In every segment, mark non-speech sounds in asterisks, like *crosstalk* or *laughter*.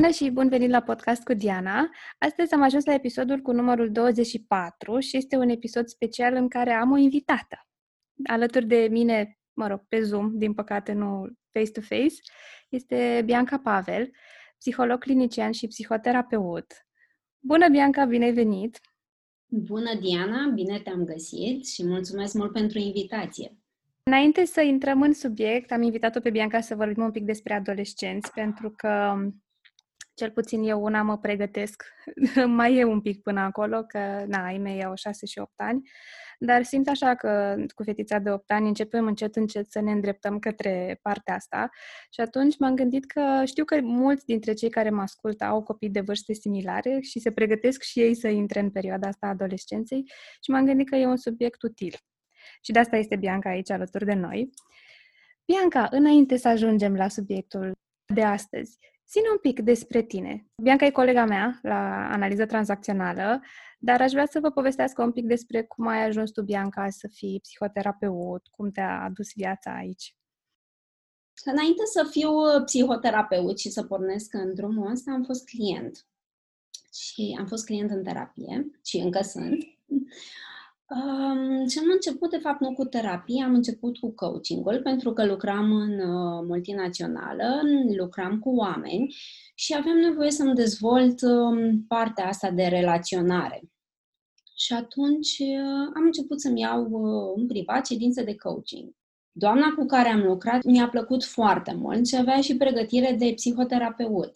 Bună și bun venit la podcast cu Diana! Astăzi am ajuns la episodul cu numărul 24 și este un episod special în care am o invitată. Alături de mine, mă rog, pe Zoom, din păcate nu face-to-face, este Bianca Pavel, psiholog clinician și psihoterapeut. Bună, Bianca, bine ai venit! Bună, Diana, bine te-am găsit și mulțumesc mult pentru invitație! Înainte să intrăm în subiect, am invitat-o pe Bianca să vorbim un pic despre adolescenți, pentru că cel puțin eu una mă pregătesc, *laughs* mai e un pic până acolo, că na, ai mei au 6 și 8 ani, dar simt așa că cu fetița de 8 ani începem încet, încet să ne îndreptăm către partea asta și atunci m-am gândit că știu că mulți dintre cei care mă ascultă au copii de vârste similare și se pregătesc și ei să intre în perioada asta a adolescenței și m-am gândit că e un subiect util. Și de asta este Bianca aici alături de noi. Bianca, înainte să ajungem la subiectul de astăzi, Ține un pic despre tine. Bianca e colega mea la analiză tranzacțională, dar aș vrea să vă povestească un pic despre cum ai ajuns tu, Bianca, să fii psihoterapeut, cum te-a adus viața aici. Înainte să fiu psihoterapeut și să pornesc în drumul ăsta, am fost client. Și am fost client în terapie și încă sunt. Um, și am început, de fapt, nu cu terapie, am început cu coachingul, pentru că lucram în uh, multinațională, lucram cu oameni și aveam nevoie să-mi dezvolt uh, partea asta de relaționare. Și atunci uh, am început să-mi iau uh, în privat ședințe de coaching. Doamna cu care am lucrat mi-a plăcut foarte mult și avea și pregătire de psihoterapeut.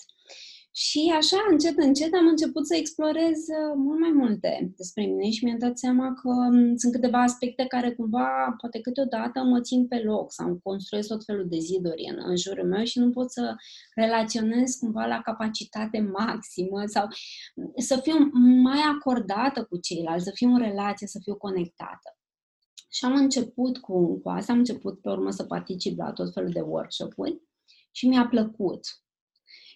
Și așa, încet, încet, am început să explorez uh, mult mai multe despre mine și mi-am dat seama că um, sunt câteva aspecte care cumva, poate câteodată, mă țin pe loc sau îmi construiesc tot felul de ziduri în, în jurul meu și nu pot să relaționez cumva la capacitate maximă sau să fiu mai acordată cu ceilalți, să fiu în relație, să fiu conectată. Și am început cu, cu asta, am început pe urmă să particip la tot felul de workshop-uri și mi-a plăcut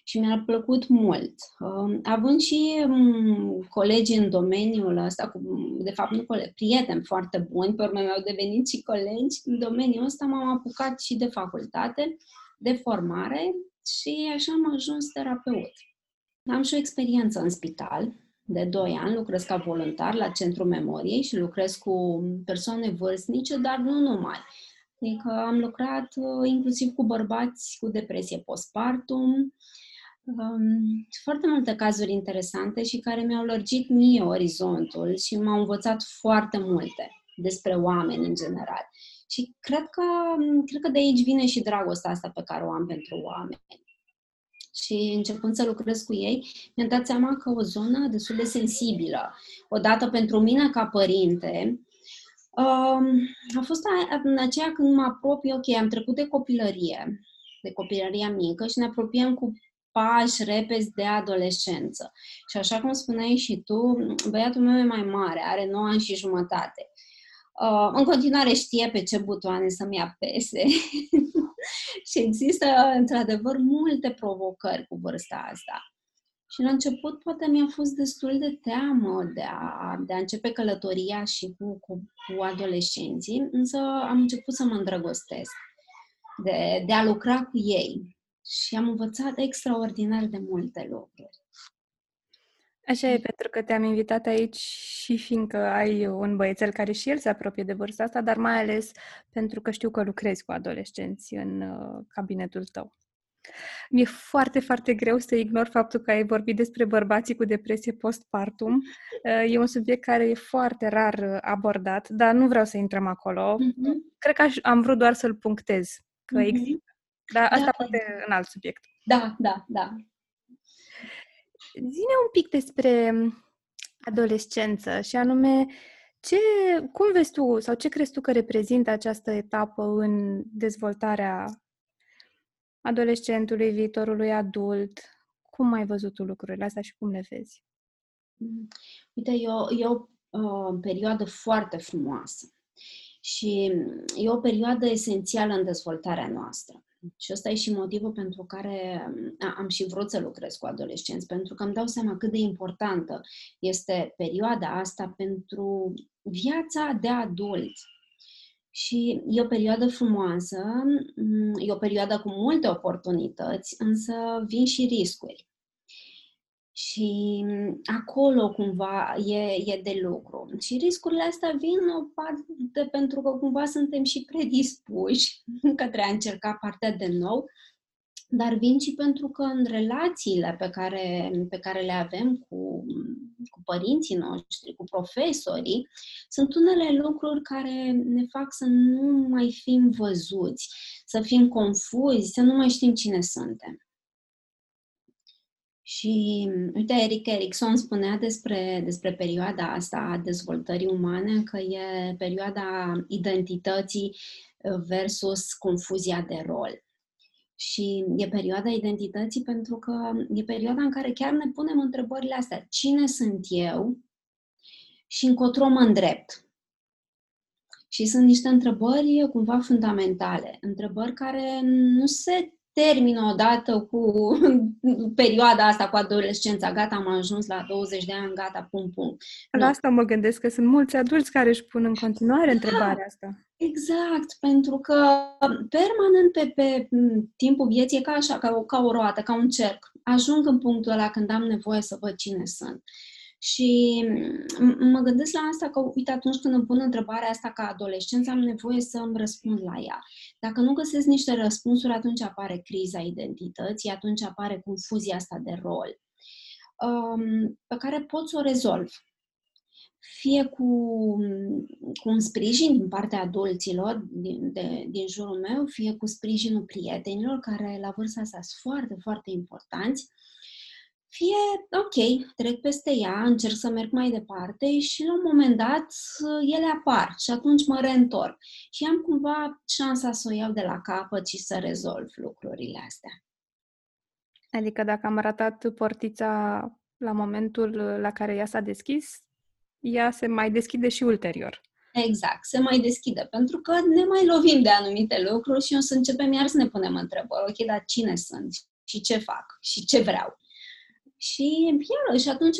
și mi-a plăcut mult. Um, având și um, colegi în domeniul ăsta, cu, de fapt nu colegi, prieteni foarte buni, pe urmă mi-au devenit și colegi în domeniul ăsta, m-am apucat și de facultate, de formare și așa am ajuns terapeut. Am și o experiență în spital, de 2 ani, lucrez ca voluntar la Centrul Memoriei și lucrez cu persoane vârstnice, dar nu numai. Adică am lucrat uh, inclusiv cu bărbați cu depresie postpartum, Um, foarte multe cazuri interesante și care mi-au lărgit mie orizontul și m-au învățat foarte multe despre oameni în general. Și cred că, cred că de aici vine și dragostea asta pe care o am pentru oameni. Și începând să lucrez cu ei, mi-am dat seama că o zonă destul de sensibilă, odată pentru mine ca părinte, um, a fost în aceea când mă apropii, ok, am trecut de copilărie, de copilăria mică și ne apropiem cu pași repezi de adolescență. Și așa cum spuneai și tu, băiatul meu e mai mare, are 9 ani și jumătate. Uh, în continuare știe pe ce butoane să-mi apese *laughs* și există, într-adevăr, multe provocări cu vârsta asta. Și la început poate mi-a fost destul de teamă de a, de a începe călătoria și cu, cu, cu adolescenții, însă am început să mă îndrăgostesc de, de a lucra cu ei și am învățat extraordinar de multe lucruri. Așa e, pentru că te-am invitat aici și fiindcă ai un băiețel care și el se apropie de vârsta asta, dar mai ales pentru că știu că lucrezi cu adolescenți în uh, cabinetul tău. Mi-e foarte, foarte greu să ignor faptul că ai vorbit despre bărbații cu depresie postpartum. Uh, e un subiect care e foarte rar uh, abordat, dar nu vreau să intrăm acolo. Mm-hmm. Cred că aș, am vrut doar să-l punctez, că mm-hmm. există dar asta da. poate în alt subiect. Da, da, da. Zine un pic despre adolescență și anume ce, cum vezi tu sau ce crezi tu că reprezintă această etapă în dezvoltarea adolescentului, viitorului adult? Cum ai văzut tu lucrurile astea și cum le vezi? Mm, uite, e o, e o uh, perioadă foarte frumoasă și e o perioadă esențială în dezvoltarea noastră. Și ăsta e și motivul pentru care am și vrut să lucrez cu adolescenți, pentru că îmi dau seama cât de importantă este perioada asta pentru viața de adult. Și e o perioadă frumoasă, e o perioadă cu multe oportunități, însă vin și riscuri. Și acolo cumva e, e de lucru. Și riscurile astea vin o parte pentru că cumva suntem și predispuși *laughs* către a încerca partea de nou, dar vin și pentru că în relațiile pe care, pe care le avem cu, cu părinții noștri, cu profesorii, sunt unele lucruri care ne fac să nu mai fim văzuți, să fim confuzi, să nu mai știm cine suntem. Și, uite, Eric Erickson spunea despre, despre perioada asta a dezvoltării umane că e perioada identității versus confuzia de rol. Și e perioada identității pentru că e perioada în care chiar ne punem întrebările astea. Cine sunt eu și încotro mă îndrept? Și sunt niște întrebări cumva fundamentale, întrebări care nu se termină odată cu *laughs* perioada asta, cu adolescența. Gata, am ajuns la 20 de ani, gata, pum, pum. La asta mă gândesc, că sunt mulți adulți care își pun în continuare da, întrebarea asta. Exact, pentru că permanent pe, pe timpul vieții e ca așa, ca o, ca o roată, ca un cerc. Ajung în punctul ăla când am nevoie să văd cine sunt. Și mă gândesc la asta că, uite, atunci când îmi pun întrebarea asta ca adolescent, am nevoie să îmi răspund la ea. Dacă nu găsesc niște răspunsuri, atunci apare criza identității, atunci apare confuzia asta de rol, um, pe care pot să o rezolv. Fie cu, cu un sprijin din partea adulților din, de, din jurul meu, fie cu sprijinul prietenilor, care la vârsta asta sunt foarte, foarte importanți, fie, ok, trec peste ea, încerc să merg mai departe și la un moment dat ele apar și atunci mă reîntorc. Și am cumva șansa să o iau de la capăt și să rezolv lucrurile astea. Adică dacă am ratat portița la momentul la care ea s-a deschis, ea se mai deschide și ulterior. Exact, se mai deschide, pentru că ne mai lovim de anumite lucruri și o să începem iar să ne punem întrebări. Ok, dar cine sunt și ce fac și ce vreau? Și și atunci,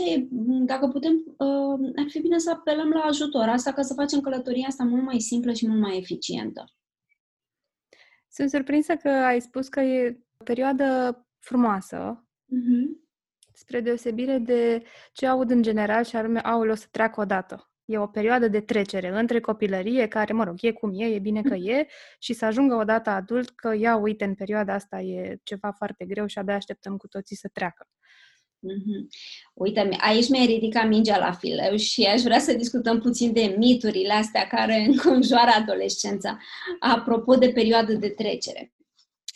dacă putem, uh, ar fi bine să apelăm la ajutor, asta ca să facem călătoria asta mult mai simplă și mult mai eficientă. Sunt surprinsă că ai spus că e o perioadă frumoasă, uh-huh. spre deosebire de ce aud în general și anume, aul o să treacă odată. E o perioadă de trecere între copilărie, care, mă rog, e cum e, e bine că e, și să ajungă odată adult că, ia uite, în perioada asta e ceva foarte greu și abia așteptăm cu toții să treacă. Mm-hmm. Uite, aici mi-ai ridicat mingea la fileu și aș vrea să discutăm puțin de miturile astea care *laughs* înconjoară adolescența. Apropo de perioadă de trecere.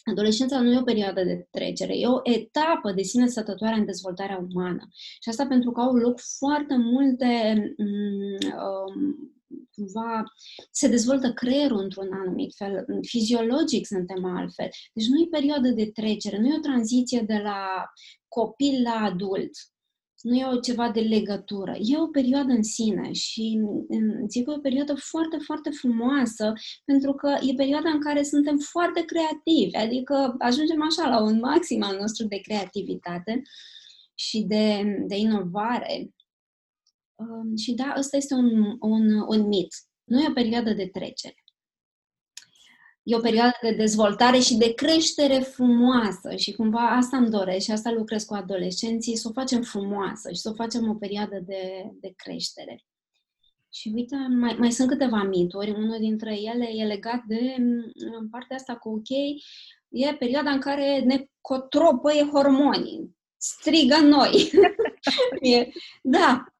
Adolescența nu e o perioadă de trecere, e o etapă de sine sătătoare în dezvoltarea umană. Și asta pentru că au loc foarte multe um, cumva se dezvoltă creierul într-un anumit fel, fiziologic suntem altfel. Deci nu e perioadă de trecere, nu e o tranziție de la copil la adult. Nu e o ceva de legătură. E o perioadă în sine și zic că e o perioadă foarte, foarte frumoasă pentru că e perioada în care suntem foarte creativi, adică ajungem așa la un maxim al nostru de creativitate și de, de inovare. Um, și da, ăsta este un, un, un mit. Nu e o perioadă de trecere. E o perioadă de dezvoltare și de creștere frumoasă și cumva asta îmi doresc și asta lucrez cu adolescenții, să o facem frumoasă și să o facem o perioadă de, de creștere. Și uite, mai, mai sunt câteva mituri. Unul dintre ele e legat de în partea asta cu ok, e perioada în care ne cotropăie hormonii, strigă noi. *laughs* da,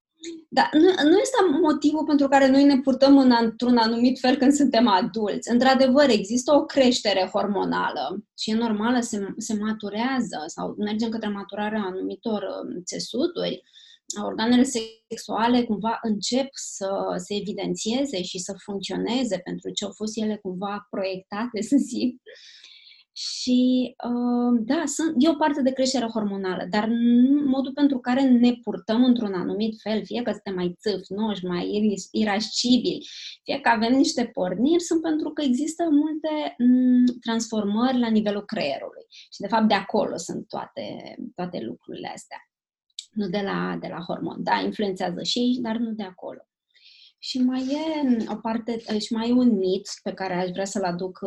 dar nu, nu este motivul pentru care noi ne purtăm în, într-un anumit fel când suntem adulți. Într-adevăr, există o creștere hormonală și e normală, se, se maturează sau mergem către maturarea anumitor um, țesuturi. Organele sexuale cumva încep să se evidențieze și să funcționeze pentru ce au fost ele cumva proiectate, *laughs* să zic. Și uh, da, sunt, e o parte de creștere hormonală, dar modul pentru care ne purtăm într-un anumit fel, fie că suntem mai țâfnoși, mai irascibili, fie că avem niște porniri, sunt pentru că există multe m- transformări la nivelul creierului. Și de fapt de acolo sunt toate, toate lucrurile astea. Nu de la, de la hormon. Da, influențează și aici, dar nu de acolo. Și mai e o parte, și mai e un mit pe care aș vrea să-l aduc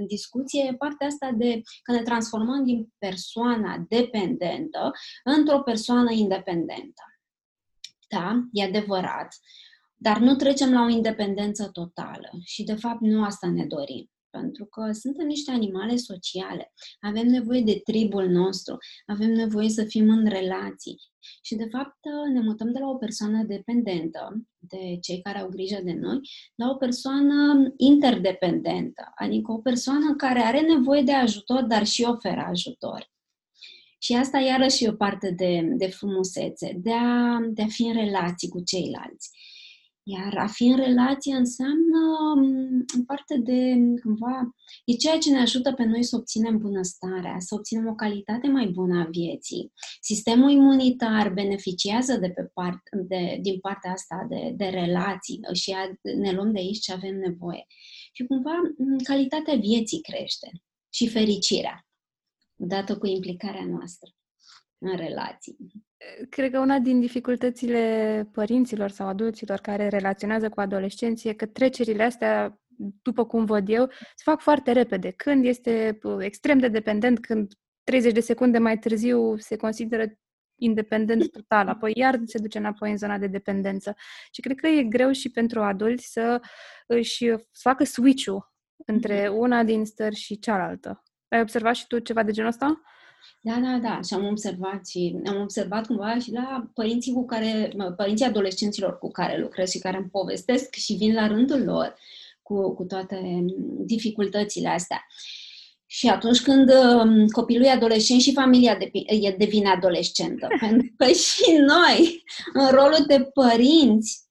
în discuție e partea asta de că ne transformăm din persoana dependentă într-o persoană independentă. Da, e adevărat, dar nu trecem la o independență totală. Și, de fapt, nu asta ne dorim pentru că suntem niște animale sociale. Avem nevoie de tribul nostru, avem nevoie să fim în relații. Și, de fapt, ne mutăm de la o persoană dependentă, de cei care au grijă de noi, la o persoană interdependentă, adică o persoană care are nevoie de ajutor, dar și oferă ajutor. Și asta iarăși e o parte de, de frumusețe, de a, de a fi în relații cu ceilalți. Iar a fi în relație înseamnă, mm, în parte de, cumva, e ceea ce ne ajută pe noi să obținem bunăstarea, să obținem o calitate mai bună a vieții. Sistemul imunitar beneficiază de pe part, de, din partea asta de, de relații și a, ne luăm de aici ce avem nevoie. Și, cumva, mm, calitatea vieții crește și fericirea, odată cu implicarea noastră în relații. Cred că una din dificultățile părinților sau adulților care relaționează cu adolescenții e că trecerile astea, după cum văd eu, se fac foarte repede. Când este extrem de dependent, când 30 de secunde mai târziu se consideră independent total, apoi iar se duce înapoi în zona de dependență. Și cred că e greu și pentru adulți să își facă switch-ul între mm-hmm. una din stări și cealaltă. Ai observat și tu ceva de genul ăsta? Da, da, da. Și am observat și am observat cumva și la părinții cu care, părinții adolescenților cu care lucrez și care îmi povestesc și vin la rândul lor cu, cu toate dificultățile astea. Și atunci când um, copilul e adolescent și familia devine adolescentă. *laughs* Pentru că și noi, în rolul de părinți, uh,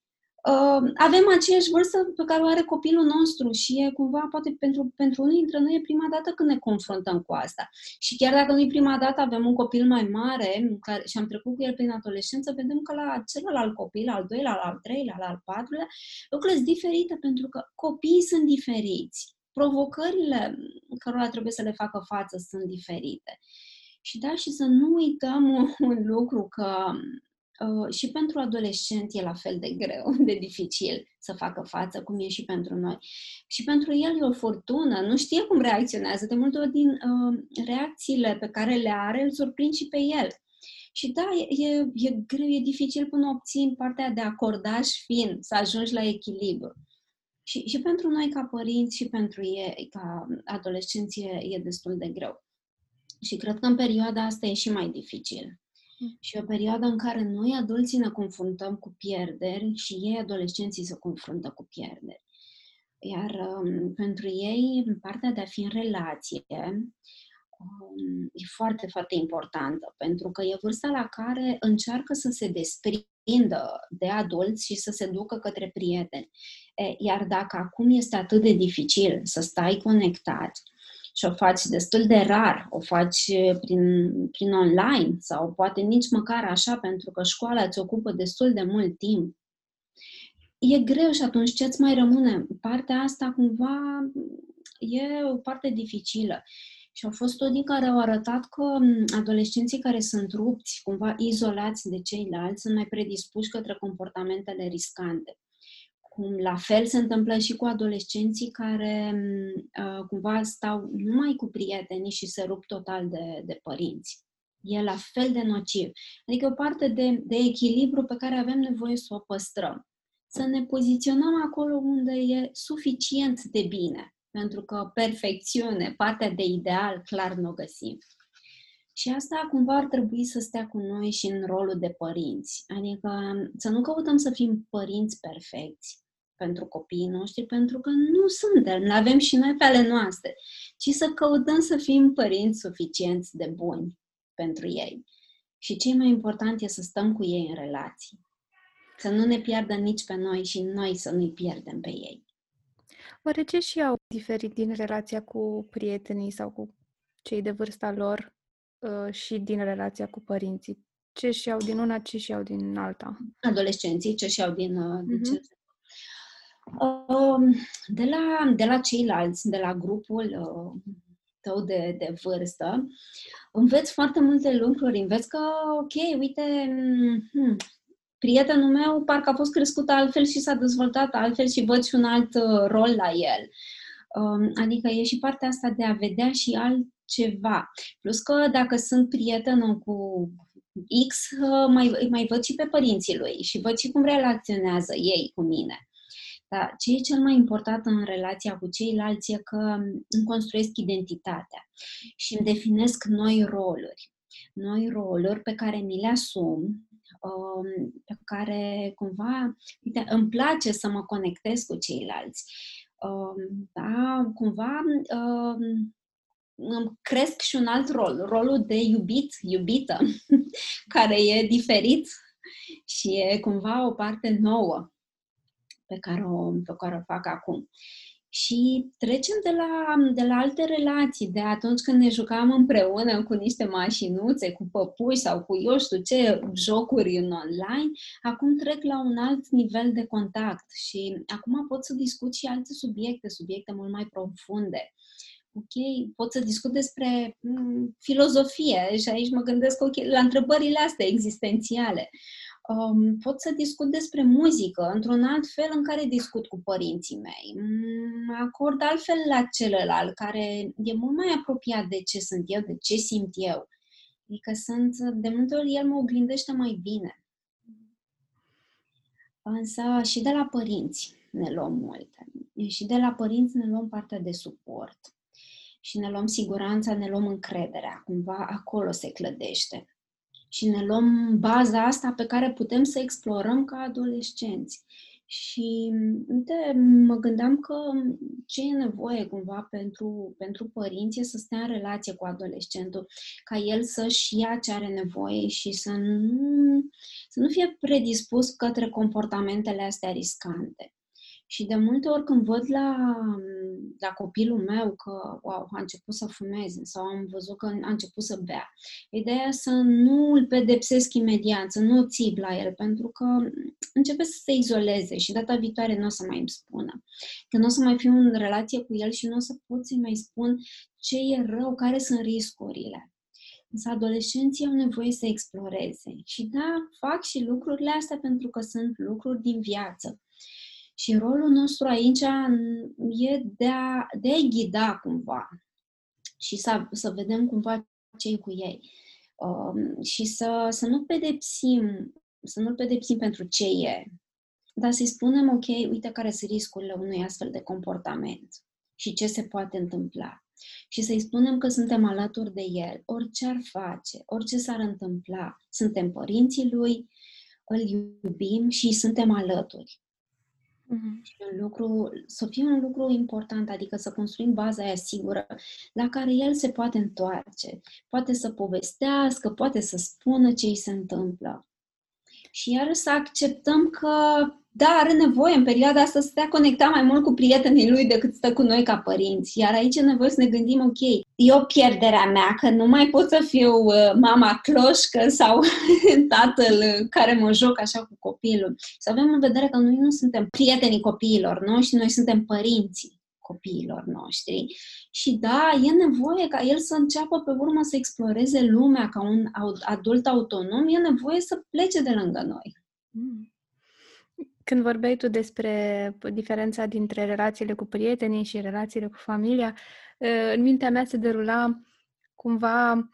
avem aceeași vârstă pe care o are copilul nostru și e cumva, poate pentru, pentru unii dintre noi e prima dată când ne confruntăm cu asta. Și chiar dacă nu e prima dată, avem un copil mai mare care, și am trecut cu el prin adolescență, vedem că la celălalt copil, al doilea, al treilea, al patrulea, lucrurile sunt diferite pentru că copiii sunt diferiți. Provocările cărora trebuie să le facă față sunt diferite. Și da, și să nu uităm un, *laughs* un lucru că Uh, și pentru adolescent e la fel de greu, *laughs* de dificil să facă față, cum e și pentru noi. Și pentru el e o furtună, nu știe cum reacționează. De multe ori din uh, reacțiile pe care le are îl surprind și pe el. Și da, e, e, e greu, e dificil până obțin partea de acordaj fin, să ajungi la echilibru. Și, și pentru noi ca părinți și pentru ei ca adolescenți e, e destul de greu. Și cred că în perioada asta e și mai dificil. Și o perioadă în care noi, adulții, ne confruntăm cu pierderi și ei, adolescenții, se confruntă cu pierderi. Iar um, pentru ei, partea de a fi în relație um, e foarte, foarte importantă, pentru că e vârsta la care încearcă să se desprindă de adulți și să se ducă către prieteni. E, iar dacă acum este atât de dificil să stai conectat, și o faci destul de rar, o faci prin, prin online sau poate nici măcar așa pentru că școala îți ocupă destul de mult timp, e greu și atunci ce îți mai rămâne? Partea asta cumva e o parte dificilă. Și au fost studii care au arătat că adolescenții care sunt rupți, cumva izolați de ceilalți, sunt mai predispuși către comportamentele riscante cum la fel se întâmplă și cu adolescenții care uh, cumva stau numai cu prietenii și se rup total de, de părinți. E la fel de nociv. Adică o parte de, de echilibru pe care avem nevoie să o păstrăm. Să ne poziționăm acolo unde e suficient de bine. Pentru că perfecțiune, partea de ideal, clar nu o găsim. Și asta cumva ar trebui să stea cu noi și în rolul de părinți. Adică să nu căutăm să fim părinți perfecți, pentru copiii noștri, pentru că nu suntem, nu avem și noi pe ale noastre, ci să căutăm să fim părinți suficienți de buni pentru ei. Și cel mai important e să stăm cu ei în relații. Să nu ne pierdă nici pe noi și noi să nu-i pierdem pe ei. Oare ce și au diferit din relația cu prietenii sau cu cei de vârsta lor uh, și din relația cu părinții? Ce și au din una, ce și au din alta? Adolescenții, ce și au din, uh, din uh-huh. Ce Um, de la, de la ceilalți, de la grupul uh, tău de, de vârstă, înveți foarte multe lucruri. Înveți că, ok, uite, hmm, prietenul meu parcă a fost crescut altfel și s-a dezvoltat altfel și văd și un alt uh, rol la el. Um, adică e și partea asta de a vedea și altceva. Plus că dacă sunt prietenă cu X, uh, mai, mai văd și pe părinții lui și văd și cum relaționează ei cu mine. Dar ce e cel mai important în relația cu ceilalți e că îmi construiesc identitatea și îmi definesc noi roluri. Noi roluri pe care mi le asum, um, pe care cumva, uite, îmi place să mă conectez cu ceilalți. Um, da, cumva um, îmi cresc și un alt rol, rolul de iubit, iubită, *laughs* care e diferit și e cumva o parte nouă pe care o, pe care o fac acum. Și trecem de la, de la alte relații, de atunci când ne jucam împreună cu niște mașinuțe, cu păpuși sau cu eu știu ce jocuri în online, acum trec la un alt nivel de contact și acum pot să discut și alte subiecte, subiecte mult mai profunde. Ok, pot să discut despre mm, filozofie și aici mă gândesc okay, la întrebările astea existențiale um, pot să discut despre muzică într-un alt fel în care discut cu părinții mei. Mă acord altfel la celălalt, care e mult mai apropiat de ce sunt eu, de ce simt eu. Adică sunt, de multe ori el mă oglindește mai bine. Însă și de la părinți ne luăm multe. Și de la părinți ne luăm partea de suport. Și ne luăm siguranța, ne luăm încrederea. Cumva acolo se clădește și ne luăm baza asta pe care putem să explorăm ca adolescenți. Și, uite, mă gândeam că ce e nevoie cumva pentru, pentru părinți e să stea în relație cu adolescentul, ca el să-și ia ce are nevoie și să nu, să nu fie predispus către comportamentele astea riscante. Și de multe ori când văd la, la copilul meu că wow, a început să fumeze sau am văzut că a început să bea, ideea să nu îl pedepsesc imediat, să nu țip la el, pentru că începe să se izoleze și data viitoare nu o să mai îmi spună. Că nu o să mai fiu în relație cu el și nu o să pot să-i mai spun ce e rău, care sunt riscurile. Însă adolescenții au nevoie să exploreze. Și da, fac și lucrurile astea pentru că sunt lucruri din viață. Și rolul nostru aici e de a, de a ghida cumva și să, să vedem cumva ce cu ei. Um, și să, să nu pedepsim, să nu pedepsim pentru ce e, dar să-i spunem, ok, uite care sunt riscurile unui astfel de comportament și ce se poate întâmpla. Și să-i spunem că suntem alături de el, orice ar face, orice s-ar întâmpla. Suntem părinții lui, îl iubim și suntem alături. Mm-hmm. Și un lucru, să fie un lucru important, adică să construim baza aia sigură la care el se poate întoarce, poate să povestească, poate să spună ce îi se întâmplă. Și iar să acceptăm că da, are nevoie în perioada asta să stea conectat mai mult cu prietenii lui decât stă cu noi ca părinți. Iar aici e nevoie să ne gândim, ok, e o pierderea mea, că nu mai pot să fiu uh, mama cloșcă sau *laughs* tatăl care mă joc așa cu copilul. Să avem în vedere că noi nu suntem prietenii copiilor noștri, noi suntem părinții copiilor noștri. Și da, e nevoie ca el să înceapă pe urmă să exploreze lumea ca un adult autonom, e nevoie să plece de lângă noi. Mm. Când vorbeai tu despre diferența dintre relațiile cu prietenii și relațiile cu familia, ă, în mintea mea se derula cumva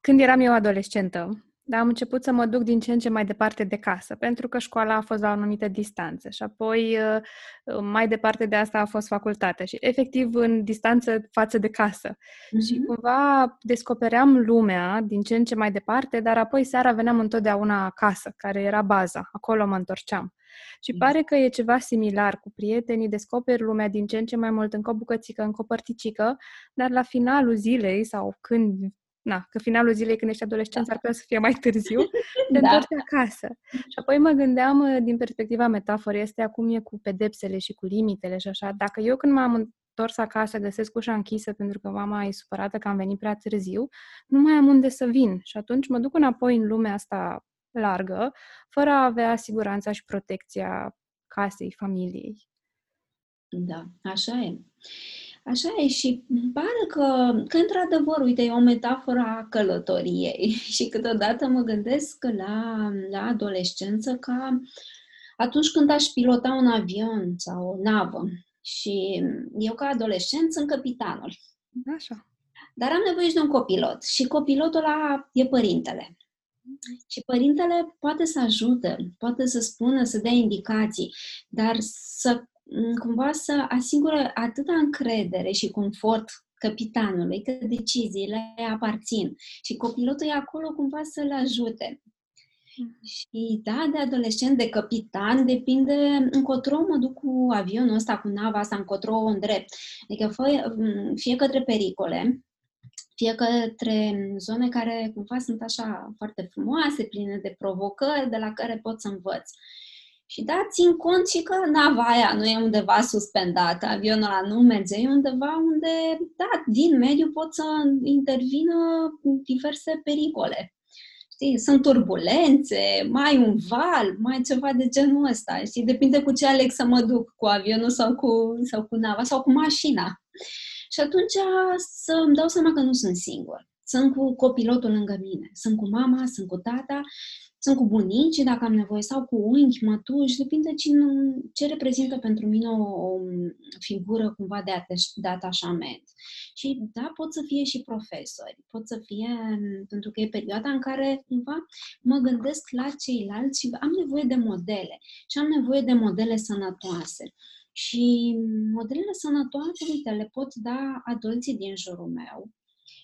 când eram eu adolescentă dar am început să mă duc din ce în ce mai departe de casă, pentru că școala a fost la o anumită distanță și apoi uh, uh, mai departe de asta a fost facultatea și efectiv în distanță față de casă. Mm-hmm. Și cumva descopeream lumea din ce în ce mai departe, dar apoi seara veneam întotdeauna acasă, care era baza, acolo mă întorceam. Și mm. pare că e ceva similar cu prietenii, descoperi lumea din ce în ce mai mult încă o bucățică, încă o părticică, dar la finalul zilei sau când na, că finalul zilei când ești adolescent da. ar putea să fie mai târziu, *laughs* te da. întorci acasă. Și apoi mă gândeam uh, din perspectiva metaforei este acum e cu pedepsele și cu limitele și așa. Dacă eu când m-am întors acasă găsesc ușa închisă pentru că mama e supărată că am venit prea târziu, nu mai am unde să vin. Și atunci mă duc înapoi în lumea asta largă, fără a avea siguranța și protecția casei, familiei. Da, așa e. Așa e și pare că, că într-adevăr, uite, e o metaforă a călătoriei *laughs* și câteodată mă gândesc la, la adolescență ca atunci când aș pilota un avion sau o navă Și eu, ca adolescent, sunt capitanul. Așa. Dar am nevoie și de un copilot. Și copilotul ăla e părintele. Și părintele poate să ajute, poate să spună, să dea indicații, dar să cumva să asigure atâta încredere și confort capitanului că deciziile aparțin și copilotul e acolo cumva să-l ajute. Mm. Și da, de adolescent, de capitan, depinde încotro mă duc cu avionul ăsta, cu nava asta, încotro o îndrept. Adică fie, fie către pericole, fie către zone care cumva sunt așa foarte frumoase, pline de provocări, de la care pot să învăț. Și da, țin cont și că nava aia nu e undeva suspendată, avionul ăla nu merge, e undeva unde, da, din mediu pot să intervină diverse pericole. Știi, sunt turbulențe, mai un val, mai ceva de genul ăsta. Și depinde cu ce aleg să mă duc, cu avionul sau cu, sau cu nava sau cu mașina. Și atunci să îmi dau seama că nu sunt singur. Sunt cu copilotul lângă mine, sunt cu mama, sunt cu tata, sunt cu bunici dacă am nevoie, sau cu unchi, mătuși, depinde cine, ce reprezintă pentru mine o, o figură cumva de, ate- de atașament. Și da, pot să fie și profesori, pot să fie, pentru că e perioada în care cumva mă gândesc la ceilalți și am nevoie de modele. Și am nevoie de modele sănătoase. Și modelele sănătoase, uite, le pot da adulții din jurul meu.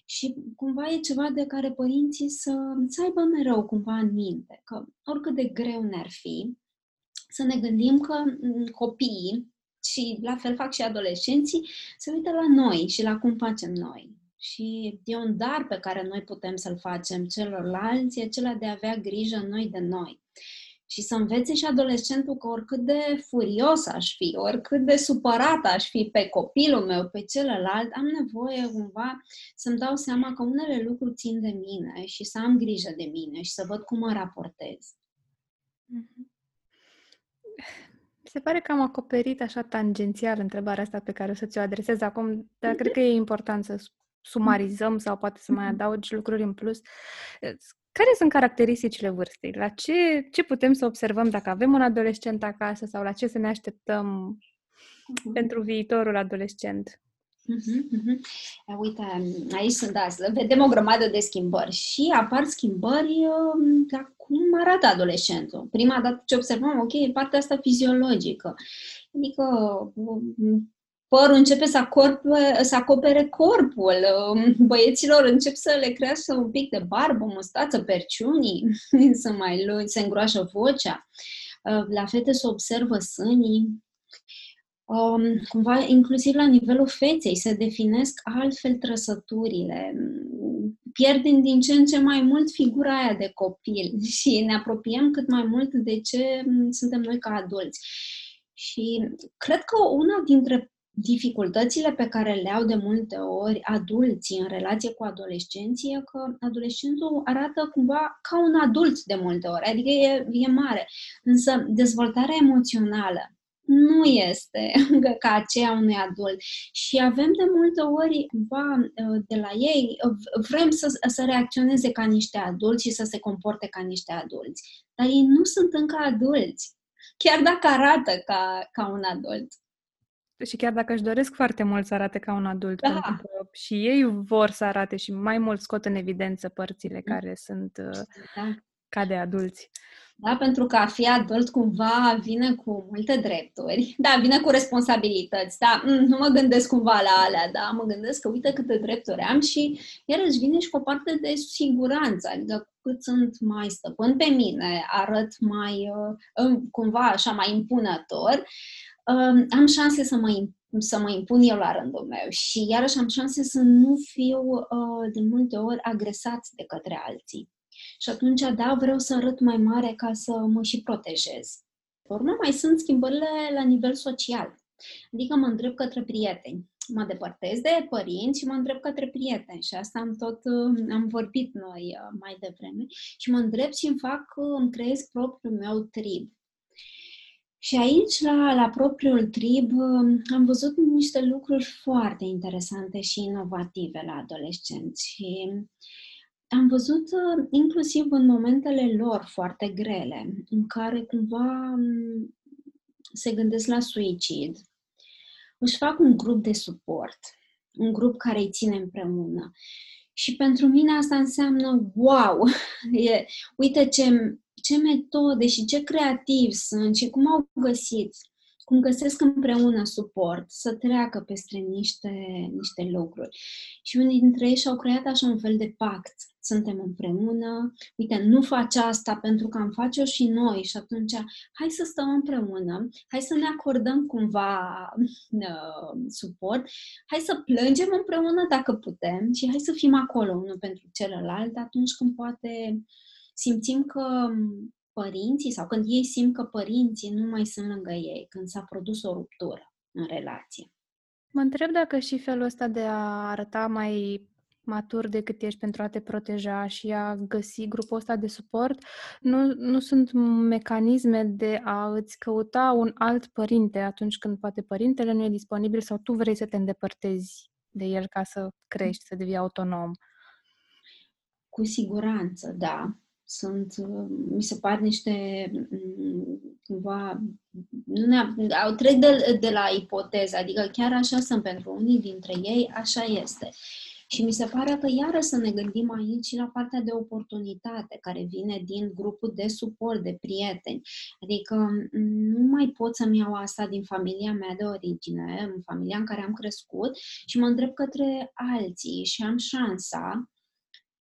Și cumva e ceva de care părinții să, să aibă mereu cumva în minte, că oricât de greu ne-ar fi, să ne gândim că copiii, și la fel fac și adolescenții, se uită la noi și la cum facem noi. Și e un dar pe care noi putem să-l facem celorlalți, e acela de a avea grijă noi de noi și să învețe și adolescentul că oricât de furios aș fi, oricât de supărat aș fi pe copilul meu, pe celălalt, am nevoie cumva să-mi dau seama că unele lucruri țin de mine și să am grijă de mine și să văd cum mă raportez. Mm-hmm. Se pare că am acoperit așa tangențial întrebarea asta pe care o să ți-o adresez acum, dar cred că e important să sumarizăm sau poate să mai mm-hmm. adaugi lucruri în plus. Care sunt caracteristicile vârstei? La ce, ce putem să observăm dacă avem un adolescent acasă sau la ce să ne așteptăm uh-huh. pentru viitorul adolescent? Uh-huh, uh-huh. Uite, aici sunt, da, vedem o grămadă de schimbări și apar schimbări uh, la cum arată adolescentul. Prima dată ce observăm, ok, e partea asta fiziologică. Adică părul începe să, acorpe, să acopere corpul, um, băieților încep să le crească un pic de barbă, mustață, perciunii, *laughs* să mai lungi, se îngroașă vocea. Uh, la fete se observă sânii, um, cumva inclusiv la nivelul feței se definesc altfel trăsăturile, pierdem din ce în ce mai mult figura aia de copil *laughs* și ne apropiem cât mai mult de ce suntem noi ca adulți. Și cred că una dintre dificultățile pe care le au de multe ori adulții în relație cu adolescenții e că adolescentul arată cumva ca un adult de multe ori, adică e, e mare. Însă dezvoltarea emoțională nu este *laughs* ca aceea unui adult. Și avem de multe ori, cumva, de la ei, vrem să, să reacționeze ca niște adulți și să se comporte ca niște adulți. Dar ei nu sunt încă adulți, chiar dacă arată ca, ca un adult. Și chiar dacă își doresc foarte mult să arate ca un adult, da. pentru că și ei vor să arate și mai mult scot în evidență părțile mm. care sunt uh, da. ca de adulți. Da, pentru că a fi adult cumva vine cu multe drepturi. *laughs* Da, vine cu responsabilități. Da, mm, nu mă gândesc cumva la alea, da, mă gândesc că uite câte drepturi am și iarăși vine și cu o parte de siguranță. Adică cât sunt mai stăpân pe mine, arăt mai uh, cumva așa mai impunător, am șanse să mă, să mă impun eu la rândul meu și iarăși am șanse să nu fiu uh, de multe ori agresat de către alții. Și atunci, da, vreau să arăt mai mare ca să mă și protejez. Pe urmă, mai sunt schimbările la nivel social. Adică mă întreb către prieteni. Mă depărtez de părinți și mă întreb către prieteni. Și asta am tot, uh, am vorbit noi uh, mai devreme. Și mă întreb și îmi fac, îmi creez propriul meu trib. Și aici, la, la propriul trib, am văzut niște lucruri foarte interesante și inovative la adolescenți. Și am văzut inclusiv în momentele lor foarte grele, în care cumva se gândesc la suicid, își fac un grup de suport, un grup care îi ține împreună. Și pentru mine asta înseamnă, wow, *laughs* e, uite ce, ce metode și ce creativi sunt și cum au găsit cum găsesc împreună suport să treacă peste niște, niște lucruri. Și unii dintre ei și-au creat așa un fel de pact. Suntem împreună, uite, nu faci asta pentru că am face-o și noi și atunci hai să stăm împreună, hai să ne acordăm cumva *laughs* uh, suport, hai să plângem împreună dacă putem și hai să fim acolo unul pentru celălalt atunci când poate simțim că părinții sau când ei simt că părinții nu mai sunt lângă ei, când s-a produs o ruptură în relație. Mă întreb dacă și felul ăsta de a arăta mai matur decât ești pentru a te proteja și a găsi grupul ăsta de suport, nu, nu sunt mecanisme de a îți căuta un alt părinte atunci când poate părintele nu e disponibil sau tu vrei să te îndepărtezi de el ca să crești, să devii autonom. Cu siguranță, da sunt, mi se par niște mm, cumva, nu ne au trec de, de la ipoteză, adică chiar așa sunt pentru unii dintre ei, așa este. Și mi se pare că iară să ne gândim aici și la partea de oportunitate care vine din grupul de suport, de prieteni. Adică nu mai pot să-mi iau asta din familia mea de origine, în familia în care am crescut și mă întreb către alții și am șansa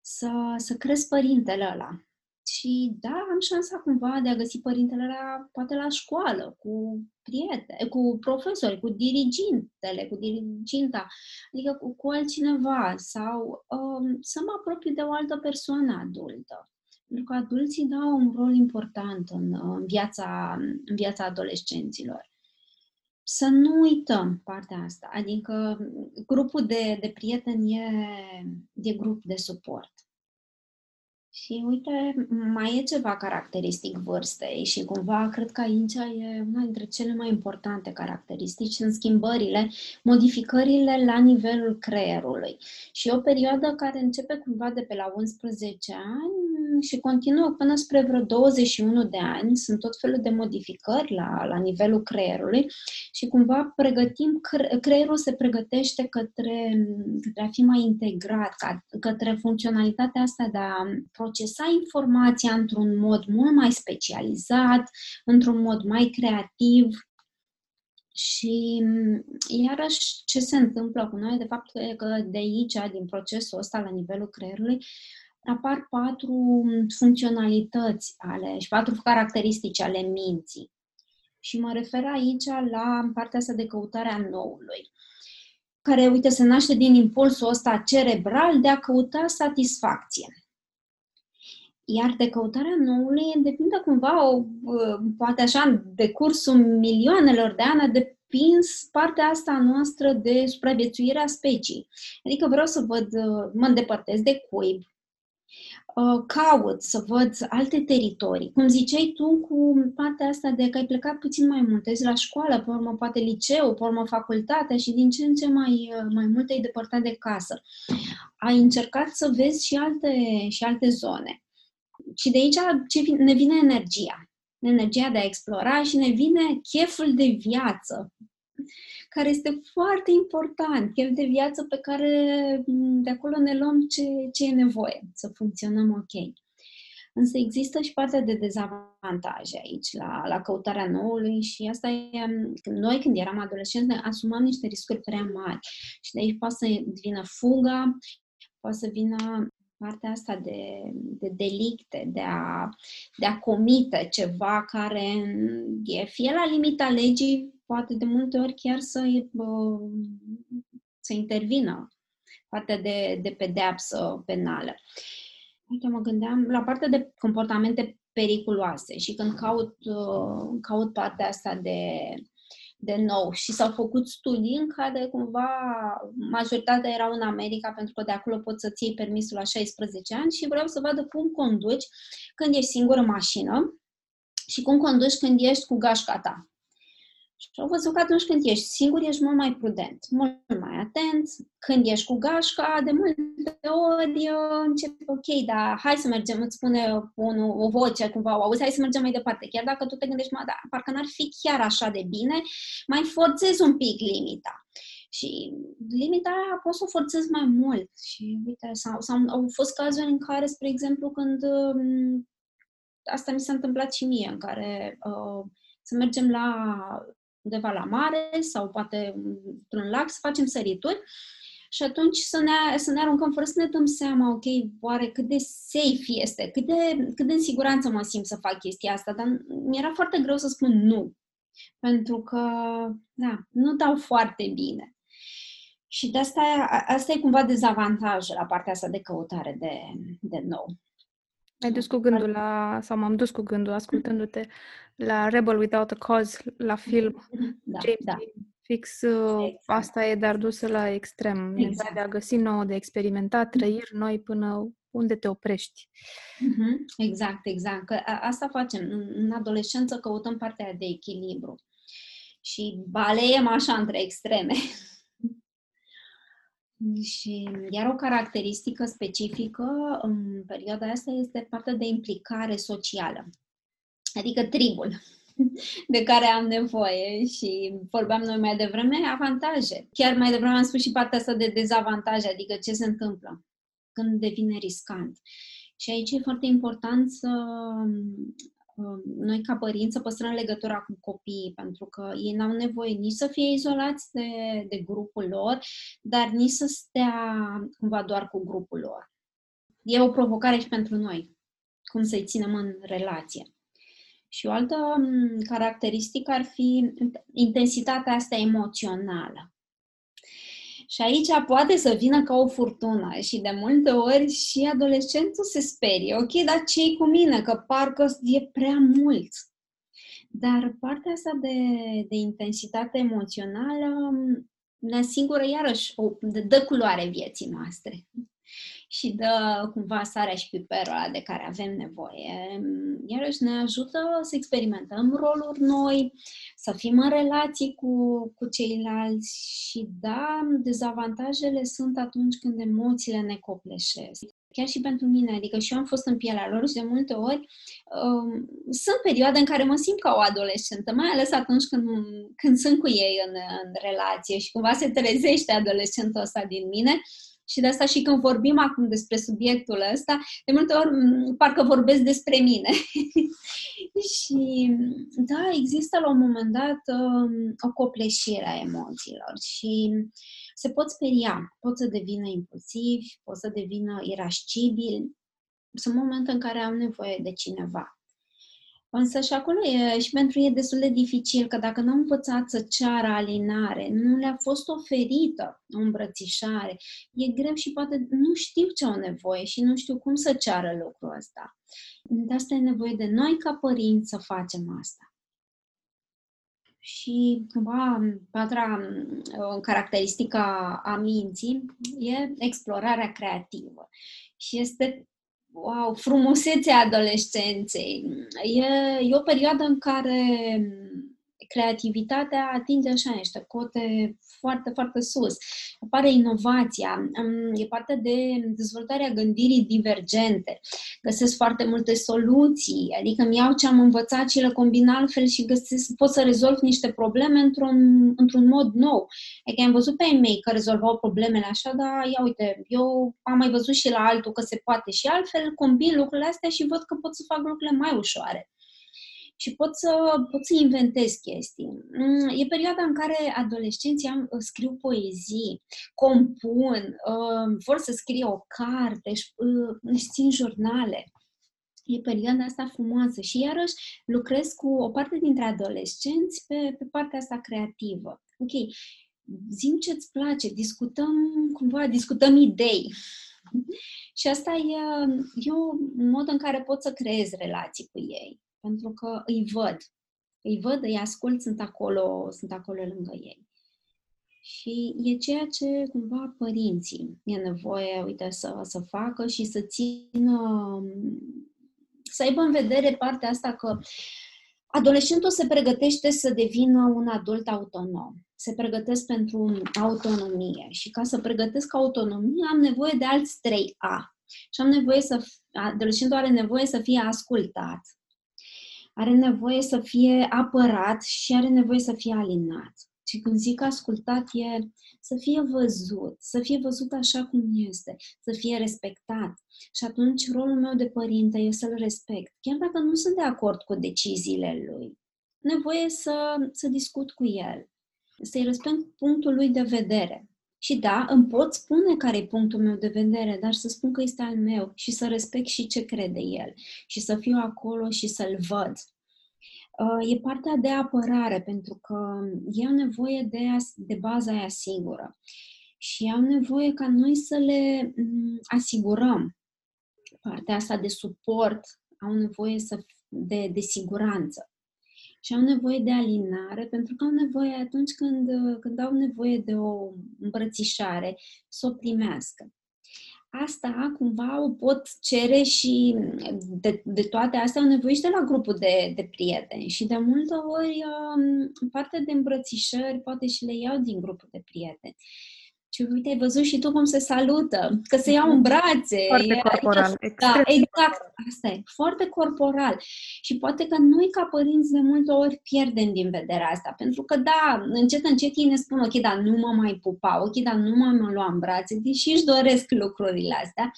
să, să cresc părintele ăla și da, am șansa cumva de a găsi părintele la, poate la școală, cu prieteni, cu profesori, cu dirigintele, cu diriginta, adică cu, cu altcineva sau um, să mă apropii de o altă persoană adultă. Pentru că adulții dau un rol important în, în, viața, în viața adolescenților. Să nu uităm partea asta, adică grupul de, de prieteni e, e grup de suport și uite, mai e ceva caracteristic vârstei și cumva cred că aici e una dintre cele mai importante caracteristici, sunt schimbările, modificările la nivelul creierului. Și e o perioadă care începe cumva de pe la 11 ani și continuă până spre vreo 21 de ani. Sunt tot felul de modificări la, la nivelul creierului și cumva pregătim, creierul se pregătește către, către a fi mai integrat, către funcționalitatea asta de a procesa informația într-un mod mult mai specializat, într-un mod mai creativ. Și iarăși ce se întâmplă cu noi, de fapt, e că de aici, din procesul ăsta la nivelul creierului, apar patru funcționalități ale și patru caracteristici ale minții. Și mă refer aici la partea asta de căutare a noului, care, uite, se naște din impulsul ăsta cerebral de a căuta satisfacție. Iar de căutarea noului depinde cumva, o, poate așa, de cursul milioanelor de ani, a depins partea asta noastră de supraviețuirea speciei. Adică vreau să văd, mă îndepărtez de cuib, uh, caut să văd alte teritorii. Cum ziceai tu cu partea asta de că ai plecat puțin mai mult, ești la școală, pe urmă poate liceu, pe urmă facultatea și din ce în ce mai, uh, mai mult ai depărtat de casă. Ai încercat să vezi și alte, și alte zone. Și de aici ce ne vine energia. Energia de a explora și ne vine cheful de viață, care este foarte important, chef de viață pe care de acolo ne luăm ce, ce e nevoie, să funcționăm ok. Însă există și partea de dezavantaje aici, la, la căutarea noului și asta e, noi când eram adolescenți ne asumam niște riscuri prea mari și de aici poate să vină fuga, poate să vină partea asta de, de delicte, de a, de a comite ceva care e fie la limita legii, poate de multe ori chiar să, să intervină partea de, de pedeapsă penală. Uite, mă gândeam la partea de comportamente periculoase și când caut, caut partea asta de de nou și s-au făcut studii în care cumva majoritatea erau în America pentru că de acolo poți să-ți iei permisul la 16 ani și vreau să vadă cum conduci când ești singur în mașină și cum conduci când ești cu gașca ta. Și au văzut că atunci când ești singur, ești mult mai prudent, mult mai atent. Când ești cu gașca, de multe ori începe, ok, dar hai să mergem, îți spune unul, o voce cumva, auzi, hai să mergem mai departe. Chiar dacă tu te gândești, mă, da, parcă n-ar fi chiar așa de bine, mai forțezi un pic limita. Și limita aia poți să o forțezi mai mult. Și uite, sau, sau au fost cazuri în care, spre exemplu, când um, asta mi s-a întâmplat și mie, în care uh, să mergem la undeva la mare sau poate într-un lac să facem sărituri și atunci să ne, să ne aruncăm fără să ne dăm seama, ok, oare cât de safe este, cât de, cât de în siguranță mă simt să fac chestia asta, dar mi-era foarte greu să spun nu, pentru că, da, nu dau foarte bine. Și de asta, asta e cumva dezavantajul la partea asta de căutare de, de nou. Ai dus cu gândul la, sau m-am dus cu gândul ascultându-te la Rebel Without a Cause, la film. *laughs* Da, James da. Fix uh, exact. asta e, dar dusă la extrem. Exact. de a găsi nouă, de a experimenta trăiri noi până unde te oprești. Mm-hmm. Exact, exact. Că asta facem. În adolescență căutăm partea de echilibru. Și baleiem așa între extreme. *laughs* Și iar o caracteristică specifică în perioada asta este partea de implicare socială, adică tribul *laughs* de care am nevoie și vorbeam noi mai devreme, avantaje. Chiar mai devreme am spus și partea asta de dezavantaje, adică ce se întâmplă când devine riscant. Și aici e foarte important să Um, noi ca părinți să păstrăm legătura cu copiii, pentru că ei n-au nevoie nici să fie izolați de, de grupul lor, dar nici să stea cumva doar cu grupul lor. E o provocare și pentru noi, cum să-i ținem în relație. Și o altă um, caracteristică ar fi intensitatea asta emoțională. Și aici poate să vină ca o furtună și de multe ori și adolescentul se sperie. Ok, dar ce cu mine? Că parcă e prea mult. Dar partea asta de, de intensitate emoțională ne asigură iarăși, o, dă culoare vieții noastre și dă cumva sarea și piperul ăla de care avem nevoie. Iarăși ne ajută să experimentăm roluri noi, să fim în relații cu, cu ceilalți și da, dezavantajele sunt atunci când emoțiile ne copleșesc chiar și pentru mine, adică și eu am fost în pielea lor și de multe ori um, sunt perioade în care mă simt ca o adolescentă, mai ales atunci când, când sunt cu ei în, în relație și cumva se trezește adolescentul ăsta din mine și de asta și când vorbim acum despre subiectul ăsta, de multe ori parcă vorbesc despre mine. *laughs* și da, există la un moment dat um, o copleșire a emoțiilor și se pot speria, pot să devină impulsivi, pot să devină irascibili. Sunt momente în care au nevoie de cineva Însă și acolo e, și pentru ei destul de dificil, că dacă nu au învățat să ceară alinare, nu le-a fost oferită o îmbrățișare, e greu și poate nu știu ce au nevoie și nu știu cum să ceară lucrul ăsta. De asta e nevoie de noi ca părinți să facem asta. Și, cumva, patra caracteristică a minții e explorarea creativă. Și este wow, frumusețea adolescenței. E, e o perioadă în care creativitatea atinge așa niște cote foarte, foarte sus. Apare inovația, e parte de dezvoltarea gândirii divergente. Găsesc foarte multe soluții, adică îmi iau ce am învățat și le combin altfel și găsesc, pot să rezolv niște probleme într-un, într-un mod nou. Adică am văzut pe ei mei că rezolvau problemele așa, dar ia uite, eu am mai văzut și la altul că se poate și altfel, combin lucrurile astea și văd că pot să fac lucrurile mai ușoare și pot să, pot să inventez chestii. Mm, e perioada în care adolescenții am, uh, scriu poezii, compun, uh, vor să scrie o carte, își, uh, își țin jurnale. E perioada asta frumoasă și iarăși lucrez cu o parte dintre adolescenți pe, pe partea asta creativă. Ok, zim ce-ți place, discutăm cumva, discutăm idei. *laughs* Și asta e, e un mod în care pot să creez relații cu ei pentru că îi văd. Îi văd, îi ascult, sunt acolo, sunt acolo lângă ei. Și e ceea ce cumva părinții e nevoie, uite, să, să facă și să țină, să aibă în vedere partea asta că Adolescentul se pregătește să devină un adult autonom. Se pregătesc pentru autonomie. Și ca să pregătesc autonomie, am nevoie de alți 3A. Și am nevoie să... Adolescentul are nevoie să fie ascultat. Are nevoie să fie apărat și are nevoie să fie alinat. Și când zic ascultat e să fie văzut, să fie văzut așa cum este, să fie respectat. Și atunci rolul meu de părinte e să-l respect, chiar dacă nu sunt de acord cu deciziile lui. Nevoie să, să discut cu el, să-i respect punctul lui de vedere. Și da, îmi pot spune care e punctul meu de vedere, dar să spun că este al meu și să respect și ce crede el și să fiu acolo și să-l văd Uh, e partea de apărare, pentru că ei au nevoie de, de baza aia sigură. Și au nevoie ca noi să le mm, asigurăm partea asta de suport, au nevoie să, de, de siguranță. Și au nevoie de alinare, pentru că au nevoie atunci când, când au nevoie de o îmbrățișare, să o primească asta cumva o pot cere și de, de toate astea au nevoie și de la grupul de, de prieteni și de multe ori um, partea de îmbrățișări poate și le iau din grupul de prieteni. Și uite, ai văzut și tu cum se salută, că se iau în brațe. Foarte e, corporal. E, da, exact. Asta e, foarte corporal. Și poate că noi, ca părinți, de multe ori pierdem din vedere asta. Pentru că, da, încet, încet ei ne spun, ok, dar nu mă mai pupa, ok, dar nu mă mai lua în brațe, deși își doresc lucrurile astea.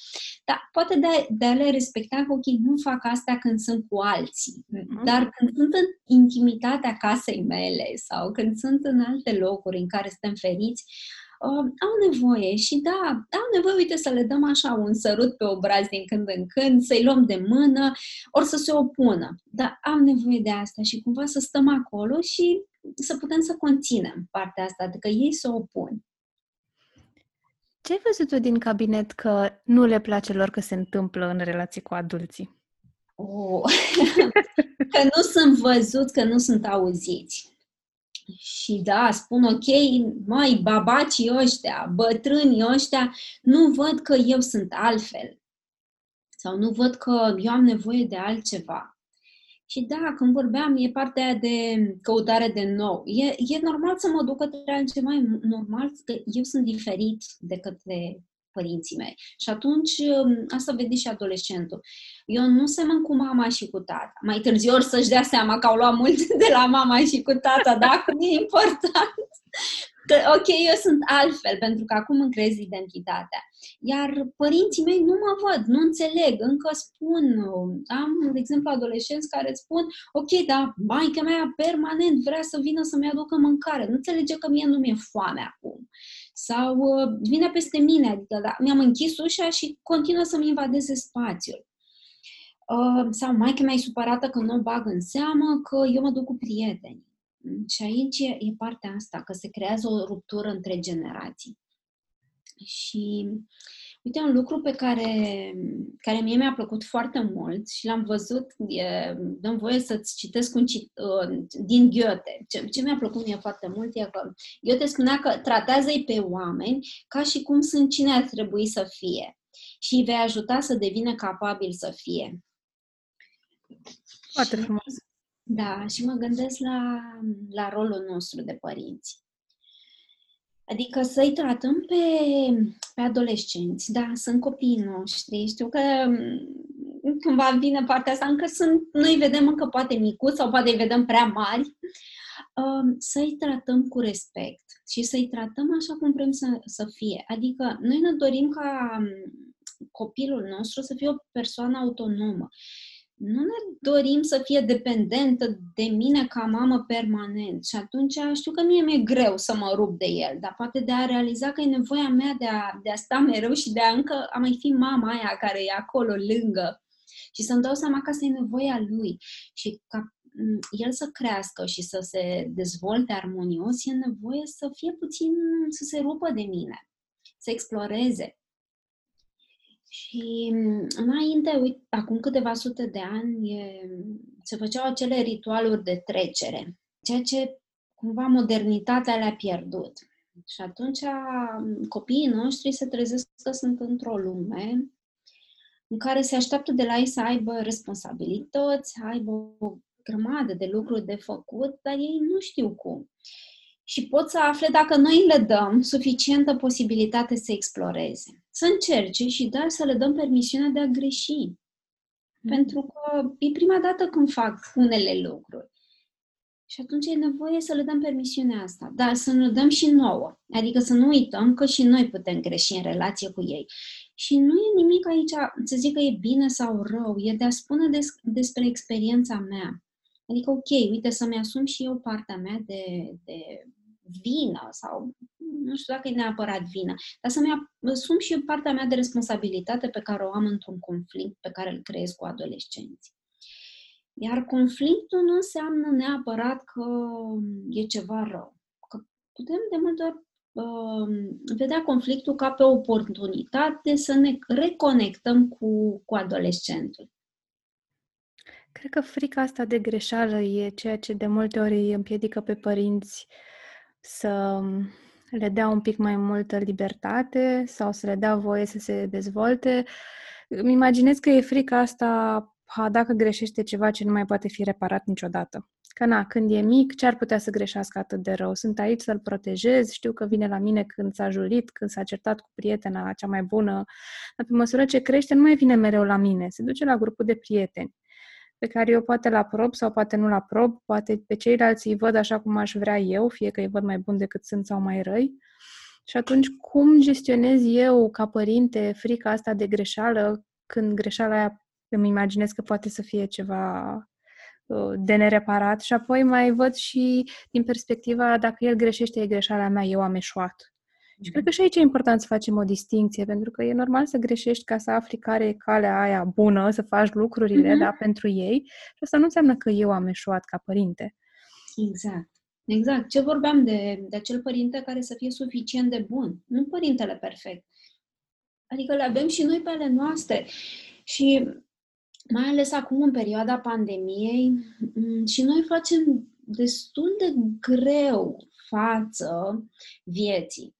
Dar poate de, de a le respecta că, ok, nu fac asta când sunt cu alții. Mm-hmm. Dar când sunt în intimitatea casei mele sau când sunt în alte locuri în care suntem feriți, uh, au nevoie și da, au nevoie, uite, să le dăm așa un sărut pe obraz din când în când, să-i luăm de mână, ori să se opună. Dar am nevoie de asta și cumva să stăm acolo și să putem să conținem partea asta, adică ei să opun. Ce ai văzut tu din cabinet că nu le place lor că se întâmplă în relații cu adulții? Oh. *laughs* că nu sunt văzuți, că nu sunt auziți. Și da, spun ok, mai babacii ăștia, bătrânii ăștia, nu văd că eu sunt altfel. Sau nu văd că eu am nevoie de altceva. Și da, când vorbeam, e partea aia de căutare de nou. E, e normal să mă duc către altceva, e normal că eu sunt diferit de către părinții mei. Și atunci, um, asta vede și adolescentul. Eu nu semăn cu mama și cu tata. Mai târziu ori să-și dea seama că au luat mult de la mama și cu tata, dar acum e important. Că, ok, eu sunt altfel, pentru că acum îmi creez identitatea. Iar părinții mei nu mă văd, nu înțeleg, încă spun, am, de exemplu, adolescenți care spun, ok, dar maica mea permanent vrea să vină să-mi aducă mâncare, nu înțelege că mie nu mi-e foame acum sau uh, vine peste mine, adică da, mi-am închis ușa și continuă să-mi invadeze spațiul. Uh, sau mai că mai supărată că nu o bag în seamă, că eu mă duc cu prieteni. Și aici e, e partea asta, că se creează o ruptură între generații. Și Uite, un lucru pe care, care mie mi-a plăcut foarte mult și l-am văzut, e, dăm voie să-ți citesc un cit, uh, din Goethe. Ce, ce mi-a plăcut mie foarte mult e că Goethe spunea că tratează-i pe oameni ca și cum sunt cine ar trebui să fie și îi vei ajuta să devină capabil să fie. Foarte frumos. Da, și mă gândesc la, la rolul nostru de părinți. Adică să-i tratăm pe, pe adolescenți. Da, sunt copiii noștri. Știu că mm, cumva vine partea asta, încă sunt, noi vedem încă poate micuți sau poate îi vedem prea mari. Um, să-i tratăm cu respect și să-i tratăm așa cum vrem să, să fie. Adică noi ne dorim ca mm, copilul nostru să fie o persoană autonomă nu ne dorim să fie dependentă de mine ca mamă permanent. Și atunci știu că mie mi-e greu să mă rup de el, dar poate de a realiza că e nevoia mea de a, de a sta mereu și de a încă a mai fi mama aia care e acolo lângă. Și să-mi dau seama că asta e nevoia lui. Și ca el să crească și să se dezvolte armonios, e nevoie să fie puțin, să se rupă de mine, să exploreze. Și mm, înainte, uite, acum câteva sute de ani, e, se făceau acele ritualuri de trecere, ceea ce cumva modernitatea le-a pierdut. Și atunci mm, copiii noștri se trezesc că sunt într-o lume în care se așteaptă de la ei să aibă responsabilități, să aibă o grămadă de lucruri de făcut, dar ei nu știu cum. Și pot să afle dacă noi le dăm suficientă posibilitate să exploreze. Să încerce și dar să le dăm permisiunea de a greși. Mm. Pentru că e prima dată când fac unele lucruri. Și atunci e nevoie să le dăm permisiunea asta, dar să ne dăm și nouă. Adică să nu uităm că și noi putem greși în relație cu ei. Și nu e nimic aici să zic că e bine sau rău, e de a spune des- despre experiența mea. Adică, ok, uite, să-mi asum și eu partea mea de, de vină sau nu știu dacă e neapărat vină, dar să-mi asum și eu partea mea de responsabilitate pe care o am într-un conflict pe care îl creez cu adolescenții. Iar conflictul nu înseamnă neapărat că e ceva rău. Că putem de multe ori uh, vedea conflictul ca pe o oportunitate să ne reconectăm cu, cu adolescentul. Cred că frica asta de greșeală e ceea ce de multe ori îi împiedică pe părinți să le dea un pic mai multă libertate sau să le dea voie să se dezvolte. Îmi imaginez că e frica asta ha, dacă greșește ceva ce nu mai poate fi reparat niciodată. Că na, când e mic, ce ar putea să greșească atât de rău? Sunt aici să-l protejez, știu că vine la mine când s-a julit, când s-a certat cu prietena cea mai bună, dar pe măsură ce crește, nu mai vine mereu la mine, se duce la grupul de prieteni pe care eu poate la prob sau poate nu la prob, poate pe ceilalți îi văd așa cum aș vrea eu, fie că îi văd mai bun decât sunt sau mai răi. Și atunci, cum gestionez eu, ca părinte, frica asta de greșeală, când greșeala aia îmi imaginez că poate să fie ceva uh, de nereparat și apoi mai văd și din perspectiva dacă el greșește, e greșeala mea, eu am eșuat. Și cred că și aici e important să facem o distinție, pentru că e normal să greșești ca să afli care e calea aia bună, să faci lucrurile, mm-hmm. da, pentru ei. Și asta nu înseamnă că eu am eșuat ca părinte. Exact. Exact. Ce vorbeam de, de acel părinte care să fie suficient de bun, nu părintele perfect. Adică le avem și noi pe ale noastre. Și mai ales acum, în perioada pandemiei, și noi facem destul de greu față vieții.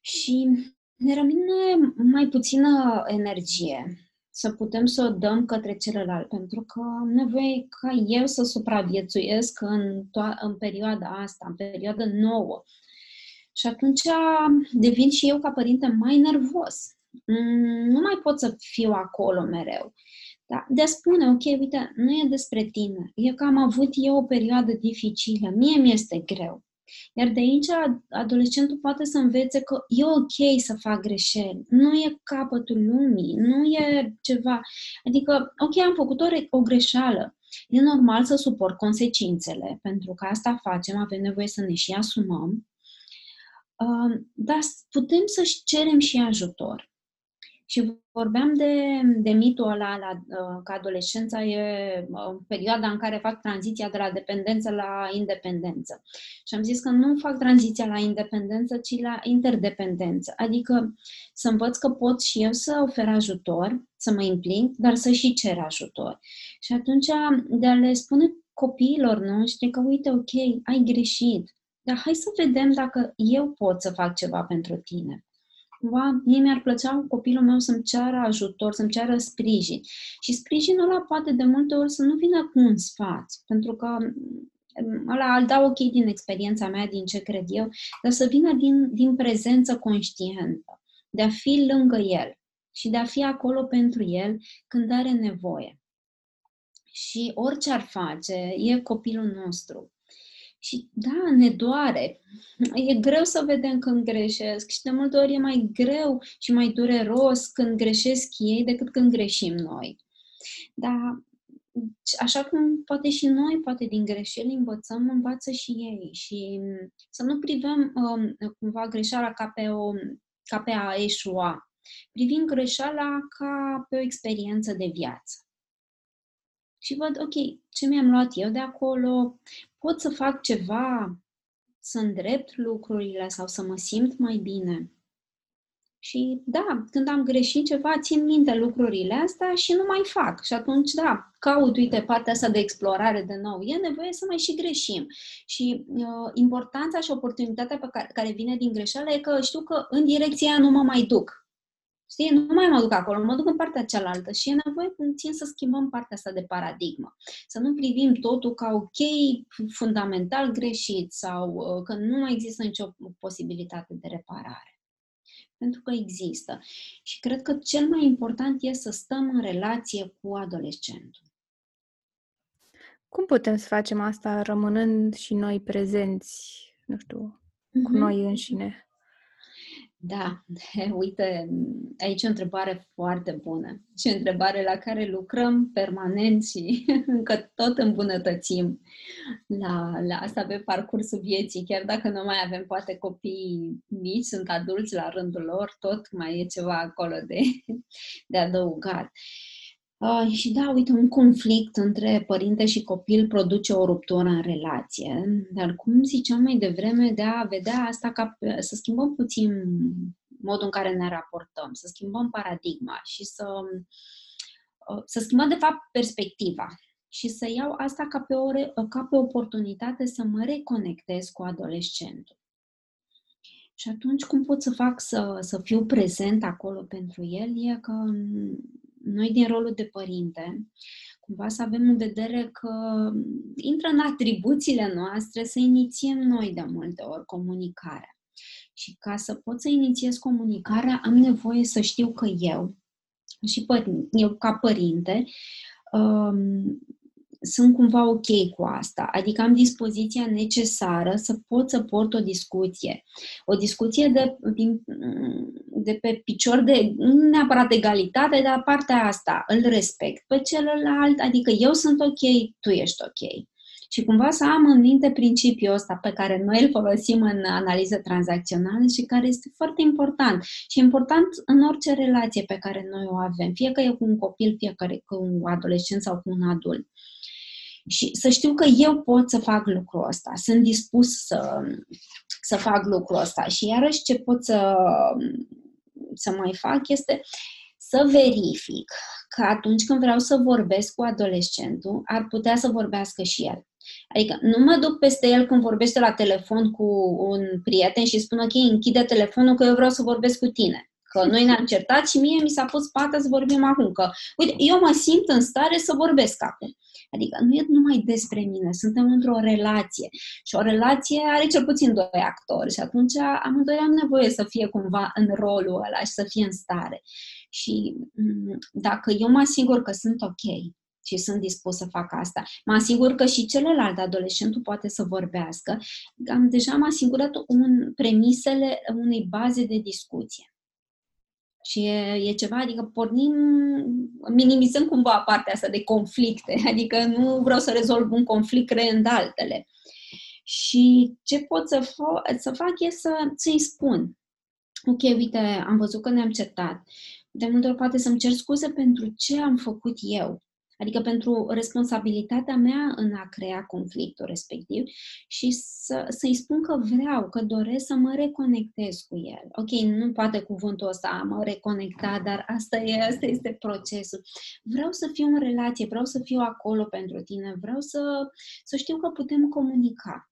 Și ne rămâne mai puțină energie să putem să o dăm către celălalt, pentru că am nevoie ca eu să supraviețuiesc în, to- în perioada asta, în perioada nouă. Și atunci devin și eu ca părinte mai nervos. Mm, nu mai pot să fiu acolo mereu. Da? De a spune, ok, uite, nu e despre tine, e că am avut eu o perioadă dificilă, mie mi este greu. Iar de aici adolescentul poate să învețe că e ok să fac greșeli, nu e capătul lumii, nu e ceva. Adică, ok, am făcut o, o greșeală, e normal să suport consecințele, pentru că asta facem, avem nevoie să ne și asumăm, uh, dar putem să-și cerem și ajutor. Și vorbeam de, de mitul ăla la, uh, că adolescența e uh, perioada în care fac tranziția de la dependență la independență. Și am zis că nu fac tranziția la independență, ci la interdependență. Adică să învăț că pot și eu să ofer ajutor, să mă implic, dar să și cer ajutor. Și atunci de a le spune copiilor noștri că, uite, ok, ai greșit, dar hai să vedem dacă eu pot să fac ceva pentru tine cumva, mie mi-ar plăcea copilul meu să-mi ceară ajutor, să-mi ceară sprijin. Și sprijinul ăla poate de multe ori să nu vină cu un sfat, pentru că mm, ăla îl dau ok din experiența mea, din ce cred eu, dar să vină din, din prezență conștientă, de a fi lângă el și de a fi acolo pentru el când are nevoie. Și orice ar face, e copilul nostru. Și da, ne doare. E greu să vedem când greșesc și de multe ori e mai greu și mai dureros când greșesc ei decât când greșim noi. Dar așa cum poate și noi, poate din greșeli învățăm, învață și ei. Și să nu privăm um, cumva greșeala ca pe, o, ca pe a eșua. Privim greșeala ca pe o experiență de viață și văd, ok, ce mi-am luat eu de acolo, pot să fac ceva, să îndrept lucrurile sau să mă simt mai bine. Și da, când am greșit ceva, țin minte lucrurile astea și nu mai fac. Și atunci, da, caut, uite, partea asta de explorare de nou. E nevoie să mai și greșim. Și uh, importanța și oportunitatea pe care, care vine din greșeală e că știu că în direcția nu mă mai duc. Știi, nu mai mă duc acolo, mă duc în partea cealaltă și e nevoie puțin să schimbăm partea asta de paradigmă. Să nu privim totul ca ok, fundamental greșit sau uh, că nu mai există nicio posibilitate de reparare. Pentru că există. Și cred că cel mai important e să stăm în relație cu adolescentul. Cum putem să facem asta rămânând și noi prezenți, nu știu, cu mm-hmm. noi înșine? Da, *laughs* uite, aici e o întrebare foarte bună și o întrebare la care lucrăm permanent și *laughs* încă tot îmbunătățim la, la asta pe parcursul vieții, chiar dacă nu mai avem poate copii mici, sunt adulți la rândul lor, tot mai e ceva acolo de, *laughs* de adăugat. Uh, și da, uite, un conflict între părinte și copil produce o ruptură în relație, dar cum ziceam mai devreme, de a vedea asta ca să schimbăm puțin modul în care ne raportăm, să schimbăm paradigma și să, uh, să schimbăm, de fapt, perspectiva și să iau asta ca pe, o, ca pe oportunitate să mă reconectez cu adolescentul. Și atunci, cum pot să fac să, să fiu prezent acolo pentru el, e că noi din rolul de părinte, cumva să avem în vedere că intră în atribuțiile noastre să inițiem noi de multe ori comunicarea. Și ca să pot să inițiez comunicarea, am nevoie să știu că eu, și păr- eu ca părinte, um, sunt cumva ok cu asta, adică am dispoziția necesară să pot să port o discuție. O discuție de, din, de pe picior de, nu neapărat egalitate, dar partea asta, îl respect pe celălalt, adică eu sunt ok, tu ești ok. Și cumva să am în minte principiul ăsta pe care noi îl folosim în analiză tranzacțională și care este foarte important. Și important în orice relație pe care noi o avem, fie că e cu un copil, fie că e cu un adolescent sau cu un adult. Și să știu că eu pot să fac lucrul ăsta, sunt dispus să, să fac lucrul ăsta. Și iarăși ce pot să, să mai fac este să verific că atunci când vreau să vorbesc cu adolescentul, ar putea să vorbească și el. Adică nu mă duc peste el când vorbește la telefon cu un prieten și spun ok, închide telefonul că eu vreau să vorbesc cu tine. Că noi ne-am certat și mie mi s-a pus pata să vorbim acum. Că, uite, eu mă simt în stare să vorbesc acum. Adică nu e numai despre mine, suntem într-o relație. Și o relație are cel puțin doi actori și atunci amândoi am nevoie să fie cumva în rolul ăla și să fie în stare. Și mm, dacă eu mă asigur că sunt ok, și sunt dispus să fac asta. Mă asigur că și celălalt adolescentul poate să vorbească. Am deja am asigurat un, premisele unei baze de discuție. Și e, e ceva, adică pornim, minimizăm cumva partea asta de conflicte, *laughs* adică nu vreau să rezolv un conflict creând altele. Și ce pot să, f- să fac e să, să-i spun. Ok, uite, am văzut că ne-am certat. De multe ori poate să-mi cer scuze pentru ce am făcut eu. Adică pentru responsabilitatea mea în a crea conflictul respectiv și să, să-i spun că vreau, că doresc să mă reconectez cu el. Ok, nu poate cuvântul ăsta, mă reconecta, dar asta, e, asta este procesul. Vreau să fiu în relație, vreau să fiu acolo pentru tine, vreau să, să știu că putem comunica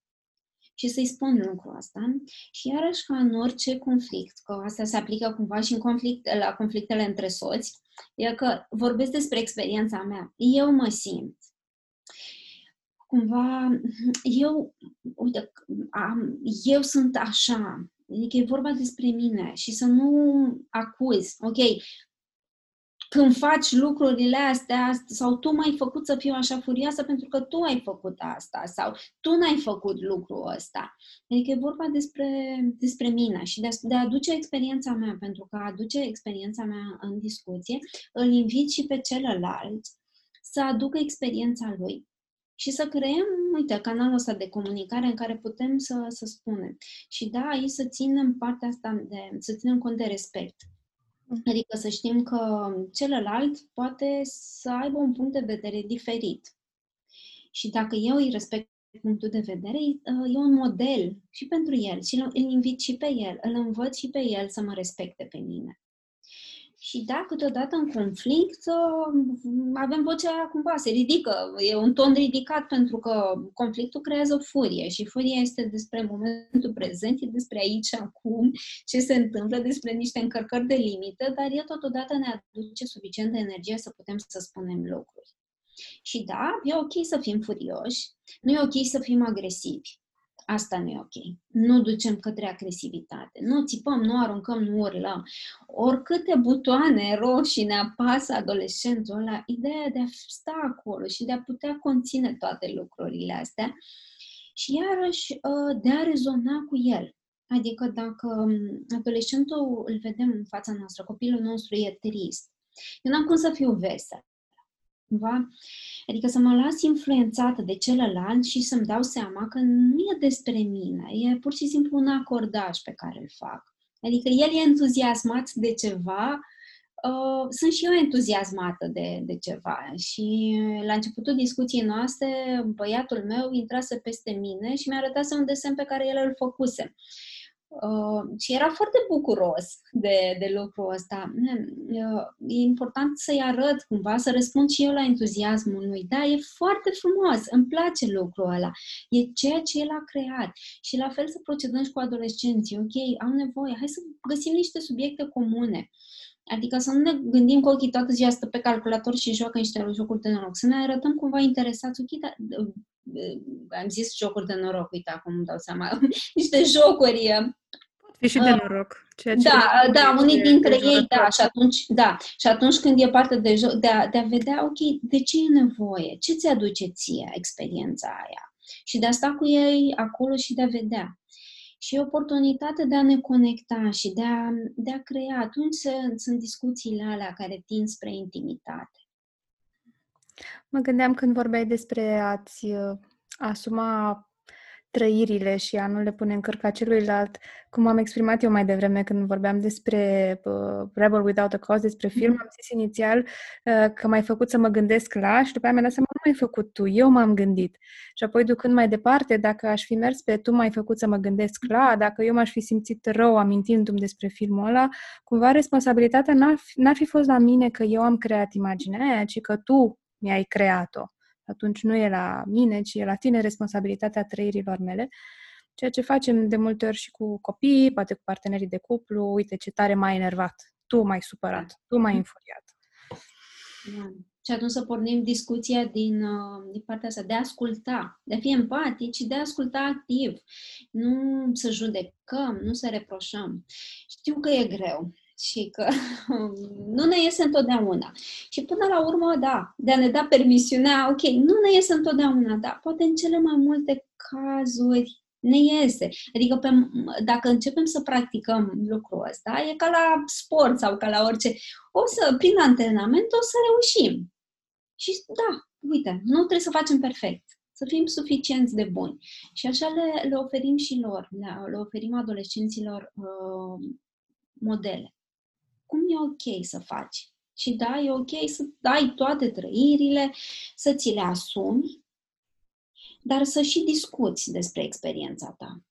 și să-i spun lucrul ăsta. Și iarăși ca în orice conflict, că asta se aplică cumva și în conflict, la conflictele între soți, e că vorbesc despre experiența mea. Eu mă simt. Cumva, eu, uite, am, eu sunt așa, Adică e vorba despre mine și să nu acuz. Ok, când faci lucrurile astea sau tu m-ai făcut să fiu așa furioasă pentru că tu ai făcut asta sau tu n-ai făcut lucrul ăsta. Adică e vorba despre, despre mine și de, de a aduce experiența mea, pentru că a aduce experiența mea în discuție, îl invit și pe celălalt să aducă experiența lui și să creăm, uite, canalul ăsta de comunicare în care putem să, să spunem. Și da, aici să ținem partea asta de, să ținem cont de respect. Adică să știm că celălalt poate să aibă un punct de vedere diferit. Și dacă eu îi respect punctul de vedere, e un model și pentru el și îl invit și pe el, îl învăț și pe el să mă respecte pe mine. Și da, câteodată în conflict avem vocea cumva, se ridică, e un ton ridicat pentru că conflictul creează furie și furia este despre momentul prezent, e despre aici și acum, ce se întâmplă, despre niște încărcări de limită, dar el totodată ne aduce suficient de energie să putem să spunem lucruri. Și da, e ok să fim furioși, nu e ok să fim agresivi. Asta nu e ok. Nu ducem către agresivitate. Nu țipăm, nu aruncăm, nu urlăm. Oricâte butoane roșii ne apasă adolescentul ăla, ideea de a sta acolo și de a putea conține toate lucrurile astea și iarăși ă, de a rezona cu el. Adică dacă adolescentul îl vedem în fața noastră, copilul nostru e trist, eu n-am cum să fiu vesel cumva, adică să mă las influențată de celălalt și să-mi dau seama că nu e despre mine, e pur și simplu un acordaj pe care îl fac. Adică el e entuziasmat de ceva, uh, sunt și eu entuziasmată de, de ceva. Și la începutul discuției noastre, băiatul meu intrase peste mine și mi-a arătat un desen pe care el îl făcuse. Uh, și era foarte bucuros de, de lucrul ăsta. Uh, e important să-i arăt cumva, să răspund și eu la entuziasmul lui. Da, e foarte frumos, îmi place lucrul ăla. E ceea ce el a creat. Și la fel să procedăm și cu adolescenții. Ok, au nevoie, hai să găsim niște subiecte comune. Adică să nu ne gândim că ochii toată ziua stă pe calculator și joacă niște jocuri de noroc. Să ne arătăm cumva interesați. Ok, dar am zis jocuri de noroc, uite, acum îmi dau seama, *laughs* niște jocuri. Pot fi și de noroc. Ceea ce da, da, unii dintre ei, da, și atunci, da, și atunci când e parte de joc, de a, de a vedea, ok, de ce e nevoie, ce ți aduce ție experiența aia și de a sta cu ei acolo și de a vedea. Și e oportunitate de a ne conecta și de a, de a crea. Atunci sunt, sunt discuțiile alea care tind spre intimitate. Mă gândeam când vorbeai despre a-ți uh, asuma trăirile și a nu le pune în cărca celuilalt, cum am exprimat eu mai devreme când vorbeam despre uh, Rebel Without a Cause, despre film, mm-hmm. am zis inițial uh, că m-ai făcut să mă gândesc la și după aia mi-am dat seama, nu m-ai făcut tu, eu m-am gândit. Și apoi ducând mai departe, dacă aș fi mers pe tu m-ai făcut să mă gândesc la, dacă eu m-aș fi simțit rău amintindu-mi despre filmul ăla, cumva responsabilitatea n-ar fi, n-ar fi fost la mine că eu am creat imaginea aia, ci că tu mi-ai creat-o. Atunci nu e la mine, ci e la tine responsabilitatea trăirilor mele. Ceea ce facem de multe ori și cu copiii, poate cu partenerii de cuplu, uite ce tare m-ai enervat, tu m-ai supărat, tu m-ai înfuriat. Da. Și atunci să pornim discuția din, uh, din partea asta, de a asculta, de a fi empatici și de a asculta activ. Nu să judecăm, nu să reproșăm. Știu că e greu și că *laughs* nu ne iese întotdeauna. Și până la urmă, da, de a ne da permisiunea, ok, nu ne iese întotdeauna, da, poate în cele mai multe cazuri ne iese. Adică pe, dacă începem să practicăm lucrul ăsta, e ca la sport sau ca la orice. O să, prin antrenament, o să reușim. Și da, uite, nu trebuie să facem perfect. Să fim suficienți de buni. Și așa le, le oferim și lor, le, le oferim adolescenților uh, modele cum e ok să faci. Și da, e ok să dai toate trăirile, să ți le asumi, dar să și discuți despre experiența ta.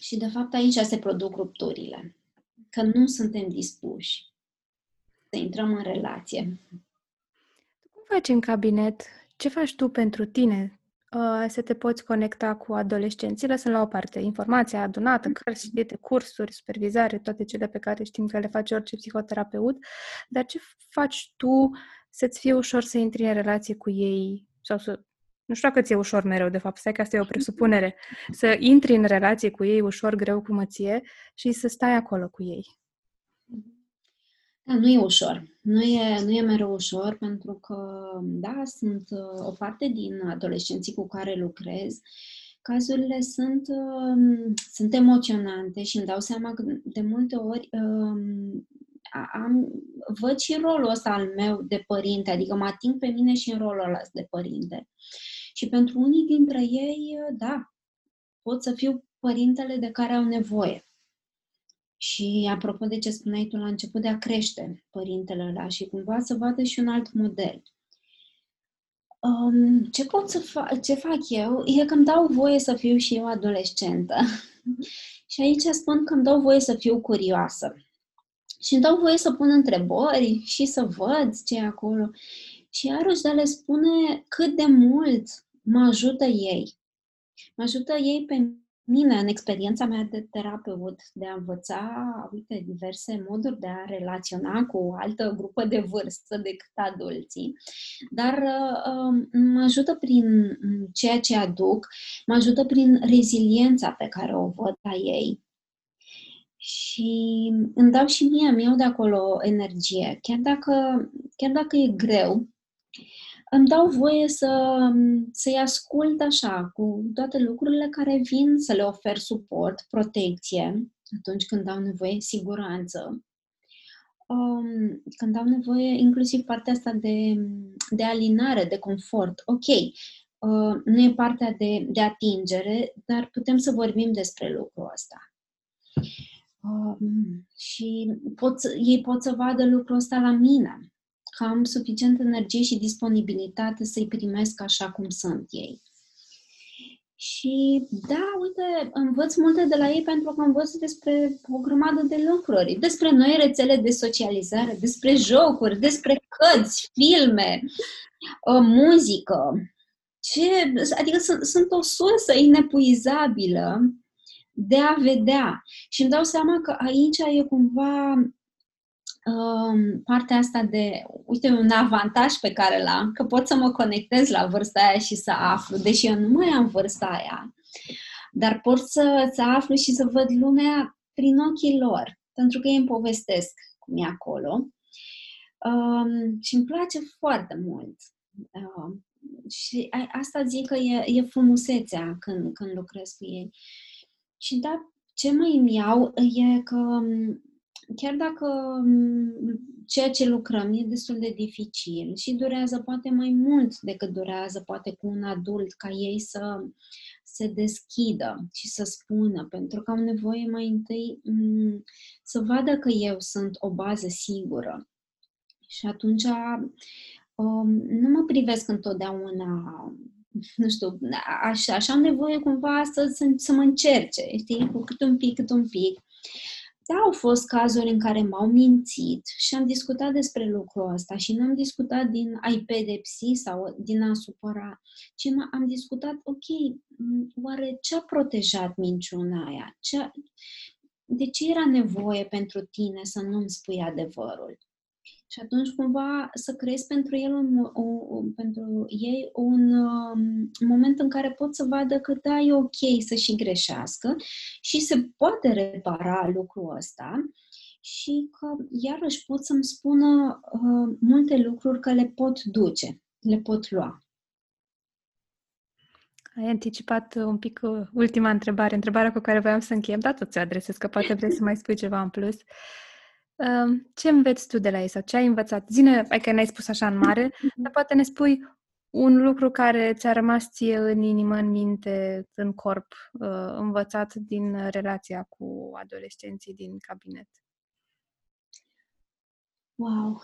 Și de fapt aici se produc rupturile, că nu suntem dispuși să intrăm în relație. Cum faci în cabinet? Ce faci tu pentru tine Uh, să te poți conecta cu adolescenții, lăsând la o parte informația adunată, mm-hmm. cărți citite, cursuri, supervizare, toate cele pe care știm că le face orice psihoterapeut, dar ce faci tu să-ți fie ușor să intri în relație cu ei sau să nu știu dacă ți-e ușor mereu, de fapt, stai că asta e o presupunere. *laughs* Să intri în relație cu ei ușor, greu, cum îți e și să stai acolo cu ei. Da, nu e ușor. Nu e, nu e mereu ușor pentru că, da, sunt uh, o parte din adolescenții cu care lucrez. Cazurile sunt, um, sunt emoționante și îmi dau seama că de multe ori um, am, văd și rolul ăsta al meu de părinte, adică mă ating pe mine și în rolul ăla de părinte. Și pentru unii dintre ei, da, pot să fiu părintele de care au nevoie. Și apropo de ce spuneai tu la început, de a crește părintele ăla și cumva să vadă și un alt model. Um, ce pot să fac, ce fac eu e că îmi dau voie să fiu și eu adolescentă. *laughs* și aici spun că îmi dau voie să fiu curioasă. Și îmi dau voie să pun întrebări și să văd ce e acolo. Și iarăși de le spune cât de mult mă ajută ei. Mă ajută ei pe mine, în experiența mea de terapeut, de a învăța, uite, diverse moduri de a relaționa cu o altă grupă de vârstă decât adulții, dar uh, mă ajută prin ceea ce aduc, mă ajută prin reziliența pe care o văd la ei. Și îmi dau și mie, îmi iau de acolo energie. Chiar dacă, chiar dacă e greu, îmi dau voie să, să-i ascult așa, cu toate lucrurile care vin, să le ofer suport, protecție, atunci când au nevoie, siguranță. Um, când au nevoie, inclusiv partea asta de, de alinare, de confort. Ok, uh, nu e partea de, de atingere, dar putem să vorbim despre lucrul ăsta. Um, și pot, ei pot să vadă lucrul ăsta la mine că am suficient energie și disponibilitate să-i primesc așa cum sunt ei. Și da, uite, învăț multe de la ei pentru că învăț despre o grămadă de lucruri, despre noi rețele de socializare, despre jocuri, despre cărți, filme, uh, muzică. Ce, adică sunt, sunt o sursă inepuizabilă de a vedea. Și îmi dau seama că aici e cumva um, partea asta de, uite, un avantaj pe care l-am, că pot să mă conectez la vârsta aia și să aflu, deși eu nu mai am vârsta aia, dar pot să, să aflu și să văd lumea prin ochii lor, pentru că ei îmi povestesc cum e acolo. Um, și îmi place foarte mult. Um, și asta zic că e, e frumusețea când, când lucrez cu ei. Și da, ce mai îmi iau e că chiar dacă mm, ceea ce lucrăm e destul de dificil și durează poate mai mult decât durează poate cu un adult ca ei să se deschidă și să spună, pentru că au nevoie mai întâi mm, să vadă că eu sunt o bază sigură. Și atunci um, nu mă privesc întotdeauna nu știu, așa, așa am nevoie cumva să, să, să mă încerce, știi, cu cât un pic, cât un pic. Da, au fost cazuri în care m-au mințit și am discutat despre lucrul ăsta și nu am discutat din a-i pedepsi sau din a supăra, ci am discutat, ok, oare ce a protejat minciuna aia? Ce, de ce era nevoie pentru tine să nu-mi spui adevărul? Și atunci cumva să creezi pentru el un, un, pentru ei un um, moment în care pot să vadă că da, e ok să și greșească și se poate repara lucrul ăsta și că iarăși pot să-mi spună uh, multe lucruri că le pot duce, le pot lua. Ai anticipat un pic uh, ultima întrebare, întrebarea cu care voiam să încheiem, dar tot ți-o adresez, că poate vrei să mai spui ceva în plus. Uh, ce înveți tu de la ei sau ce ai învățat? Zine, ai că n-ai spus așa în mare, *laughs* dar poate ne spui un lucru care ți-a rămas ție în inimă, în minte, în corp, uh, învățat din relația cu adolescenții din cabinet. Wow!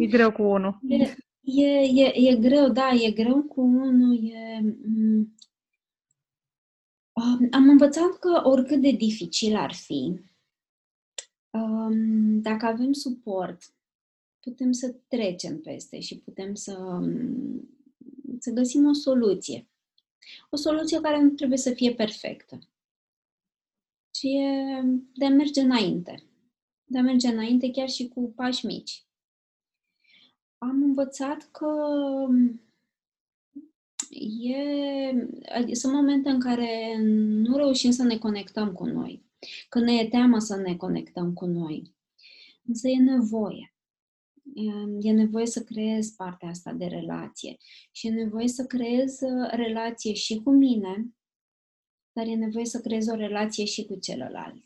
E greu cu unul. *laughs* E, e, e, e greu, da, e greu cu unul. E, mm, am învățat că oricât de dificil ar fi, um, dacă avem suport, putem să trecem peste și putem să, um, să găsim o soluție. O soluție care nu trebuie să fie perfectă, ci e de a merge înainte. De a merge înainte chiar și cu pași mici. Am învățat că um, e, sunt momente în care nu reușim să ne conectăm cu noi că ne e teamă să ne conectăm cu noi. Însă e nevoie. E nevoie să creez partea asta de relație. Și e nevoie să creez uh, relație și cu mine, dar e nevoie să creez o relație și cu celălalt.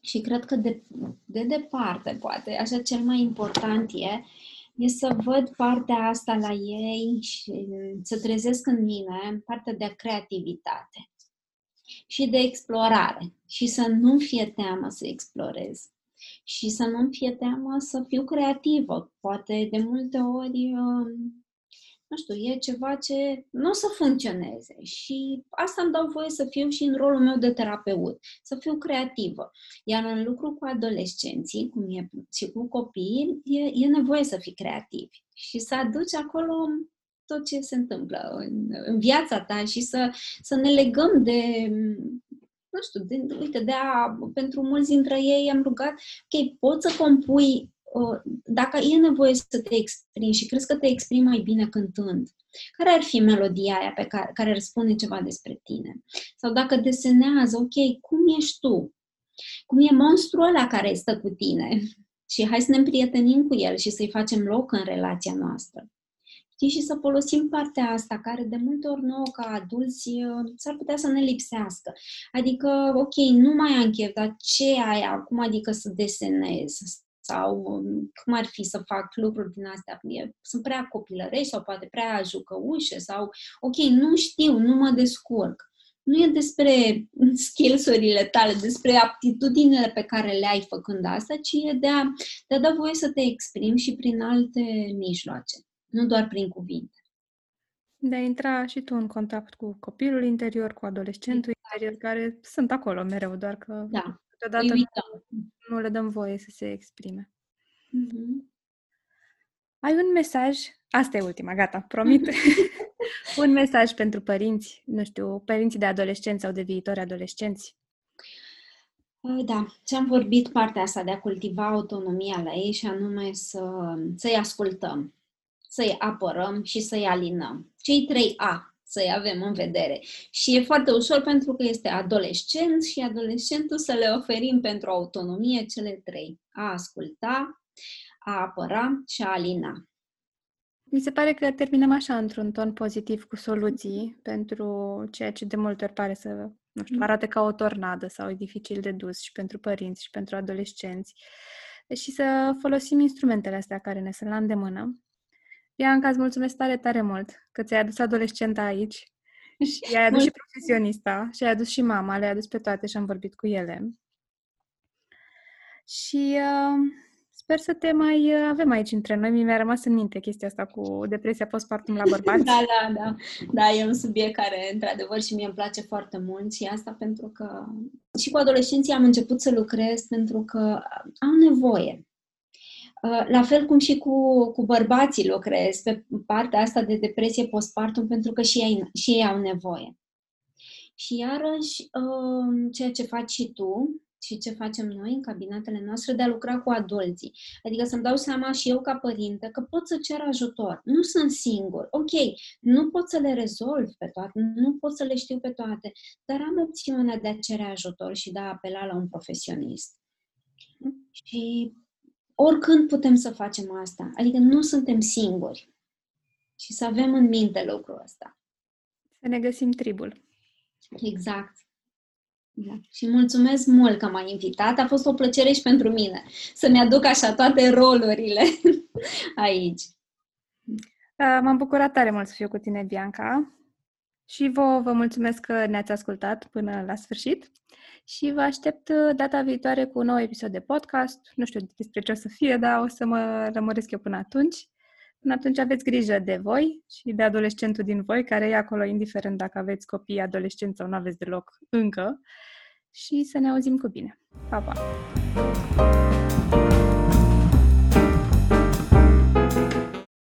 Și cred că de, de departe, poate, așa cel mai important e, e să văd partea asta la ei și să trezesc în mine partea de creativitate și de explorare și să nu fie teamă să explorez și să nu fie teamă să fiu creativă. Poate de multe ori um, nu știu, e ceva ce nu o să funcționeze. Și asta îmi dau voie să fiu și în rolul meu de terapeut, să fiu creativă. Iar în lucru cu adolescenții, cum e și cu copiii, e, e nevoie să fii creativi și să aduci acolo tot ce se întâmplă în, în viața ta și să, să ne legăm de nu știu, de, uite, de a, pentru mulți dintre ei am rugat, ok, poți să compui dacă e nevoie să te exprimi și crezi că te exprimi mai bine cântând, care ar fi melodia aia pe care, care răspunde ceva despre tine? Sau dacă desenează, ok, cum ești tu? Cum e monstrul ăla care stă cu tine? Și hai să ne împrietenim cu el și să-i facem loc în relația noastră. Știi? Și să folosim partea asta, care de multe ori nouă, ca adulți, s-ar putea să ne lipsească. Adică, ok, nu mai am chef, dar ce ai acum? Adică să desenez, sau um, cum ar fi să fac lucruri din astea. Sunt prea copilărești sau poate prea jucăușe sau, ok, nu știu, nu mă descurc. Nu e despre *laughs* skills-urile tale, despre aptitudinile pe care le ai făcând asta, ci e de a, de a da voie să te exprimi și prin alte mijloace, nu doar prin cuvinte. De a intra și tu în contact cu copilul interior, cu adolescentul exact. interior, care sunt acolo mereu, doar că da. câteodată nu, nu le dăm voie să se exprime. Mm-hmm. Ai un mesaj, asta e ultima, gata, promit, *laughs* *laughs* un mesaj pentru părinți, nu știu, părinții de adolescenți sau de viitori adolescenți? Uh, da, ți-am vorbit partea asta de a cultiva autonomia la ei și anume să, să-i ascultăm, să-i apărăm și să-i alinăm. Cei trei A să-i avem în vedere. Și e foarte ușor pentru că este adolescent și adolescentul să le oferim pentru autonomie cele trei. A asculta, a apăra și a alina. Mi se pare că terminăm așa într-un ton pozitiv cu soluții pentru ceea ce de multe ori pare să nu știu, mm. arate ca o tornadă sau e dificil de dus și pentru părinți și pentru adolescenți. Și să folosim instrumentele astea care ne sunt la îndemână Bianca, îți mulțumesc tare, tare mult că ți-ai adus adolescenta aici *laughs* și ai adus și profesionista și ai adus și mama, le-ai adus pe toate și am vorbit cu ele. Și uh, sper să te mai uh, avem aici între noi. Mi-a rămas în minte chestia asta cu depresia postpartum la bărbați. *laughs* da, da, da. Da, e un subiect care, într-adevăr, și mie îmi place foarte mult și asta pentru că și cu adolescenții am început să lucrez pentru că au nevoie Uh, la fel cum și cu, cu bărbații lucrez pe partea asta de depresie postpartum, pentru că și ei, și ei au nevoie. Și iarăși, uh, ceea ce faci și tu și ce facem noi în cabinetele noastre de a lucra cu adulții. Adică să-mi dau seama și eu ca părinte că pot să cer ajutor. Nu sunt singur. Ok, nu pot să le rezolv pe toate, nu pot să le știu pe toate, dar am opțiunea de a cere ajutor și de a apela la un profesionist. Și oricând putem să facem asta. Adică nu suntem singuri. Și să avem în minte lucrul ăsta. Să ne găsim tribul. Exact. Da. Și mulțumesc mult că m-ai invitat. A fost o plăcere și pentru mine să-mi aduc așa toate rolurile *laughs* aici. M-am bucurat tare mult să fiu cu tine, Bianca. Și vă, vă mulțumesc că ne-ați ascultat până la sfârșit și vă aștept uh, data viitoare cu un nou episod de podcast. Nu știu despre ce o să fie, dar o să mă rămăresc eu până atunci. Până atunci aveți grijă de voi și de adolescentul din voi, care e acolo indiferent dacă aveți copii adolescenți sau nu aveți deloc încă. Și să ne auzim cu bine. Pa, pa!